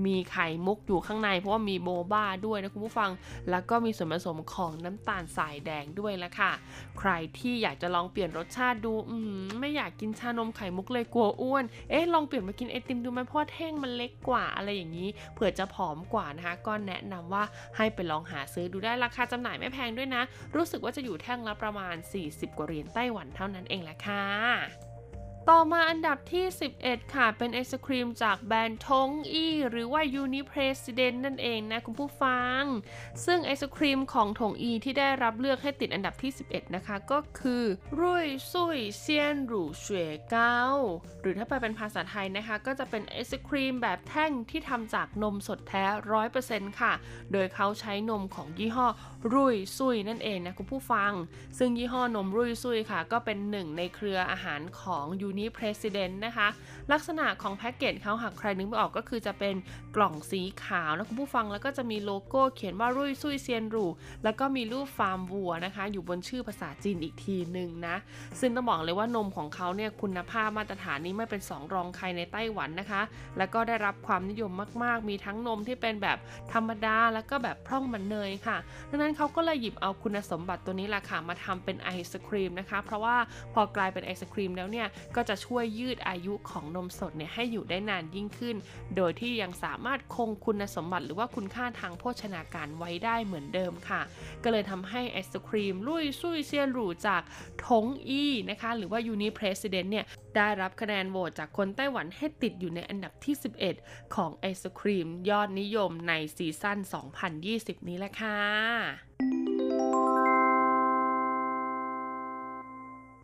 มีไข่มุกอยู่ข้างใน เพราะว่ามีโบบ้าด้วยนะคุณผู้ฟัง แล้วก็มีส่วนผสมของน้ำตาลสายแดงด้วยละค่ะ ใครที่อยากจะลองเปลี่ยนรสชาติดูอืมไม่อยากกินชานมไข่มุกเลยกลัวอ้วน เอ๊ะลองเปลี่ยนมากินไอติมดูไหมเพราะแท่งมันเล็กกว่าอะไรอย่างนี้ เผื่อจะผอมกว่านะคะ ก็แนะนำว่าให้ไปลองหาซื้อดูได้ราคาจำหน่ายไม่แพงด้วยนะ รู้สึกว่าจะอยู่แท่งละประมาณ 40 กว่าเหรียญไต้หวันเท่านั้นเองแหละค่ะ ต่อมาอันดับที่ 11 ค่ะ เป็นไอศครีมจากแบรนด์ทงอีหรือว่า Uni President นั่นเองนะคุณผู้ฟัง ซึ่งไอศครีมของถงอีที่ได้รับเลือกให้ติดอันดับที่ 11 นะคะ ก็คือรุ่ยซุยเซียนหรูเฉวยเก้าหรือถ้าไปเป็นภาษาไทยนะคะ ก็จะเป็นไอศครีมแบบแท่งที่ทำจากนมสดแท้ 100%ค่ะ โดยเขาใช้นมของยี่ห้อรุ่ยซุยนั่นเองนะคุณผู้ฟัง ซึ่งยี่ห้อนมรุ่ยซุยค่ะ ก็เป็นหนึ่งในเครืออาหารของยู Uni President นะคะ ลักษณะของแพ็กเกจเขาหากใครนึกไม่ออกก็คือจะเป็นกล่องสีขาวนะคุณผู้ฟังแล้วก็จะมีโลโก้เขียนว่ารุ่ยซุยเซียนรูแล้วก็มีรูปฟาร์มวัวนะคะ อยู่บนชื่อภาษาจีนอีกทีหนึ่งนะ ซึ่งต้องบอกเลยว่านมของเขาเนี่ยคุณภาพมาตรฐานนี้ไม่เป็นสองรองใครในไต้หวันนะคะ แล้วก็ได้รับความนิยมมาก ๆ มีทั้งนมที่เป็นแบบธรรมดาแล้วก็แบบพร่องมันเนยค่ะ ดังนั้นเขาก็เลยหยิบเอาคุณสมบัติตัวนี้แหละค่ะมาทำเป็นไอศครีมนะคะ เพราะว่าพอกลายเป็นไอศครีมแล้วเนี่ยก็จะช่วยยืดอายุของนมสดเนี่ยให้อยู่ได้นานยิ่งขึ้น โดยที่ยังสามารถคงคุณสมบัติหรือว่าคุณค่าทางโภชนาการไว้ได้เหมือนเดิมค่ะ ก็เลยทำให้ไอศครีมลุยซุยเซียนหรูจากทงอีนะคะ หรือว่ายูนิเพรสเดนเนี่ยได้รับคะแนนโหวตจากคนไต้หวันให้ติดอยู่ในอันดับที่ 11 ของไอศครีมยอดนิยมในซีซั่น 2020 นี้แหละค่ะ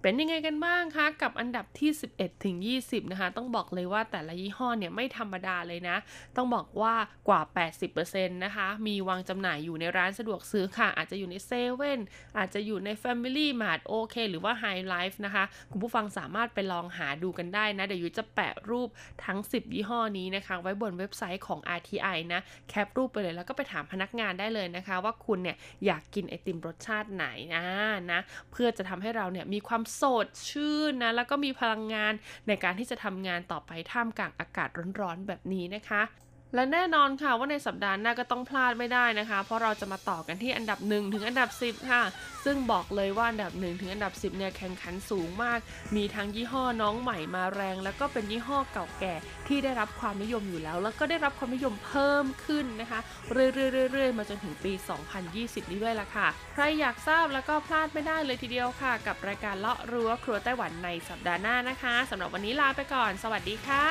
เป็นยังไงกันบ้างคะ กับอันดับที่ 11 ถึง 20 นะคะ ต้องบอกเลยว่าแต่ละยี่ห้อเนี่ยไม่ธรรมดาเลยนะ ต้องบอกว่ากว่า 80%นะคะ มีวางจำหน่ายอยู่ในร้านสะดวกซื้อค่ะ อาจจะอยู่ในเซเว่นอาจจะอยู่ใน Family Mart โอเคหรือว่า High Life นะคะ คุณผู้ฟังสามารถไปลองหาดูกันได้นะ เดี๋ยวยุจะแปะรูปทั้ง 10 ยี่ห้อนี้นะคะ ไว้บนเว็บไซต์ของ RTI นะ แคปรูปไปเลยแล้วก็ไปถามพนักงานได้เลยนะคะ ว่าคุณเนี่ยอยากกินไอติมรสชาติไหนนะนะเพื่อจะทำให้เราเนี่ยมีความสดชื่นนะแล้วก็มีพลังงานในการที่จะทำงานต่อไปท่ามกลางอากาศร้อนๆแบบนี้นะคะ และแน่นอนค่ะว่าในสัปดาห์หน้าก็ต้องพลาดไม่ได้นะคะ เพราะเราจะมาต่อกันที่อันดับ 1 ถึงอันดับ 10 ค่ะ ซึ่งบอกเลยว่าอันดับ 1 ถึงอันดับ 10เนี่ยแข่งขันสูงมาก มีทั้งยี่ห้อน้องใหม่มาแรง แล้วก็เป็นยี่ห้อเก่าแก่ที่ได้รับความนิยมอยู่แล้ว แล้วก็ได้รับความนิยมเพิ่มขึ้นนะคะ เรื่อยๆๆมาจนถึงปี 2020 นี้ด้วยล่ะค่ะ ใครอยากทราบแล้วก็พลาดไม่ได้เลยทีเดียวค่ะ กับรายการเลาะรั้วครัวไต้หวันในสัปดาห์หน้านะคะสำหรับวันนี้ลาไปก่อน สวัสดีค่ะ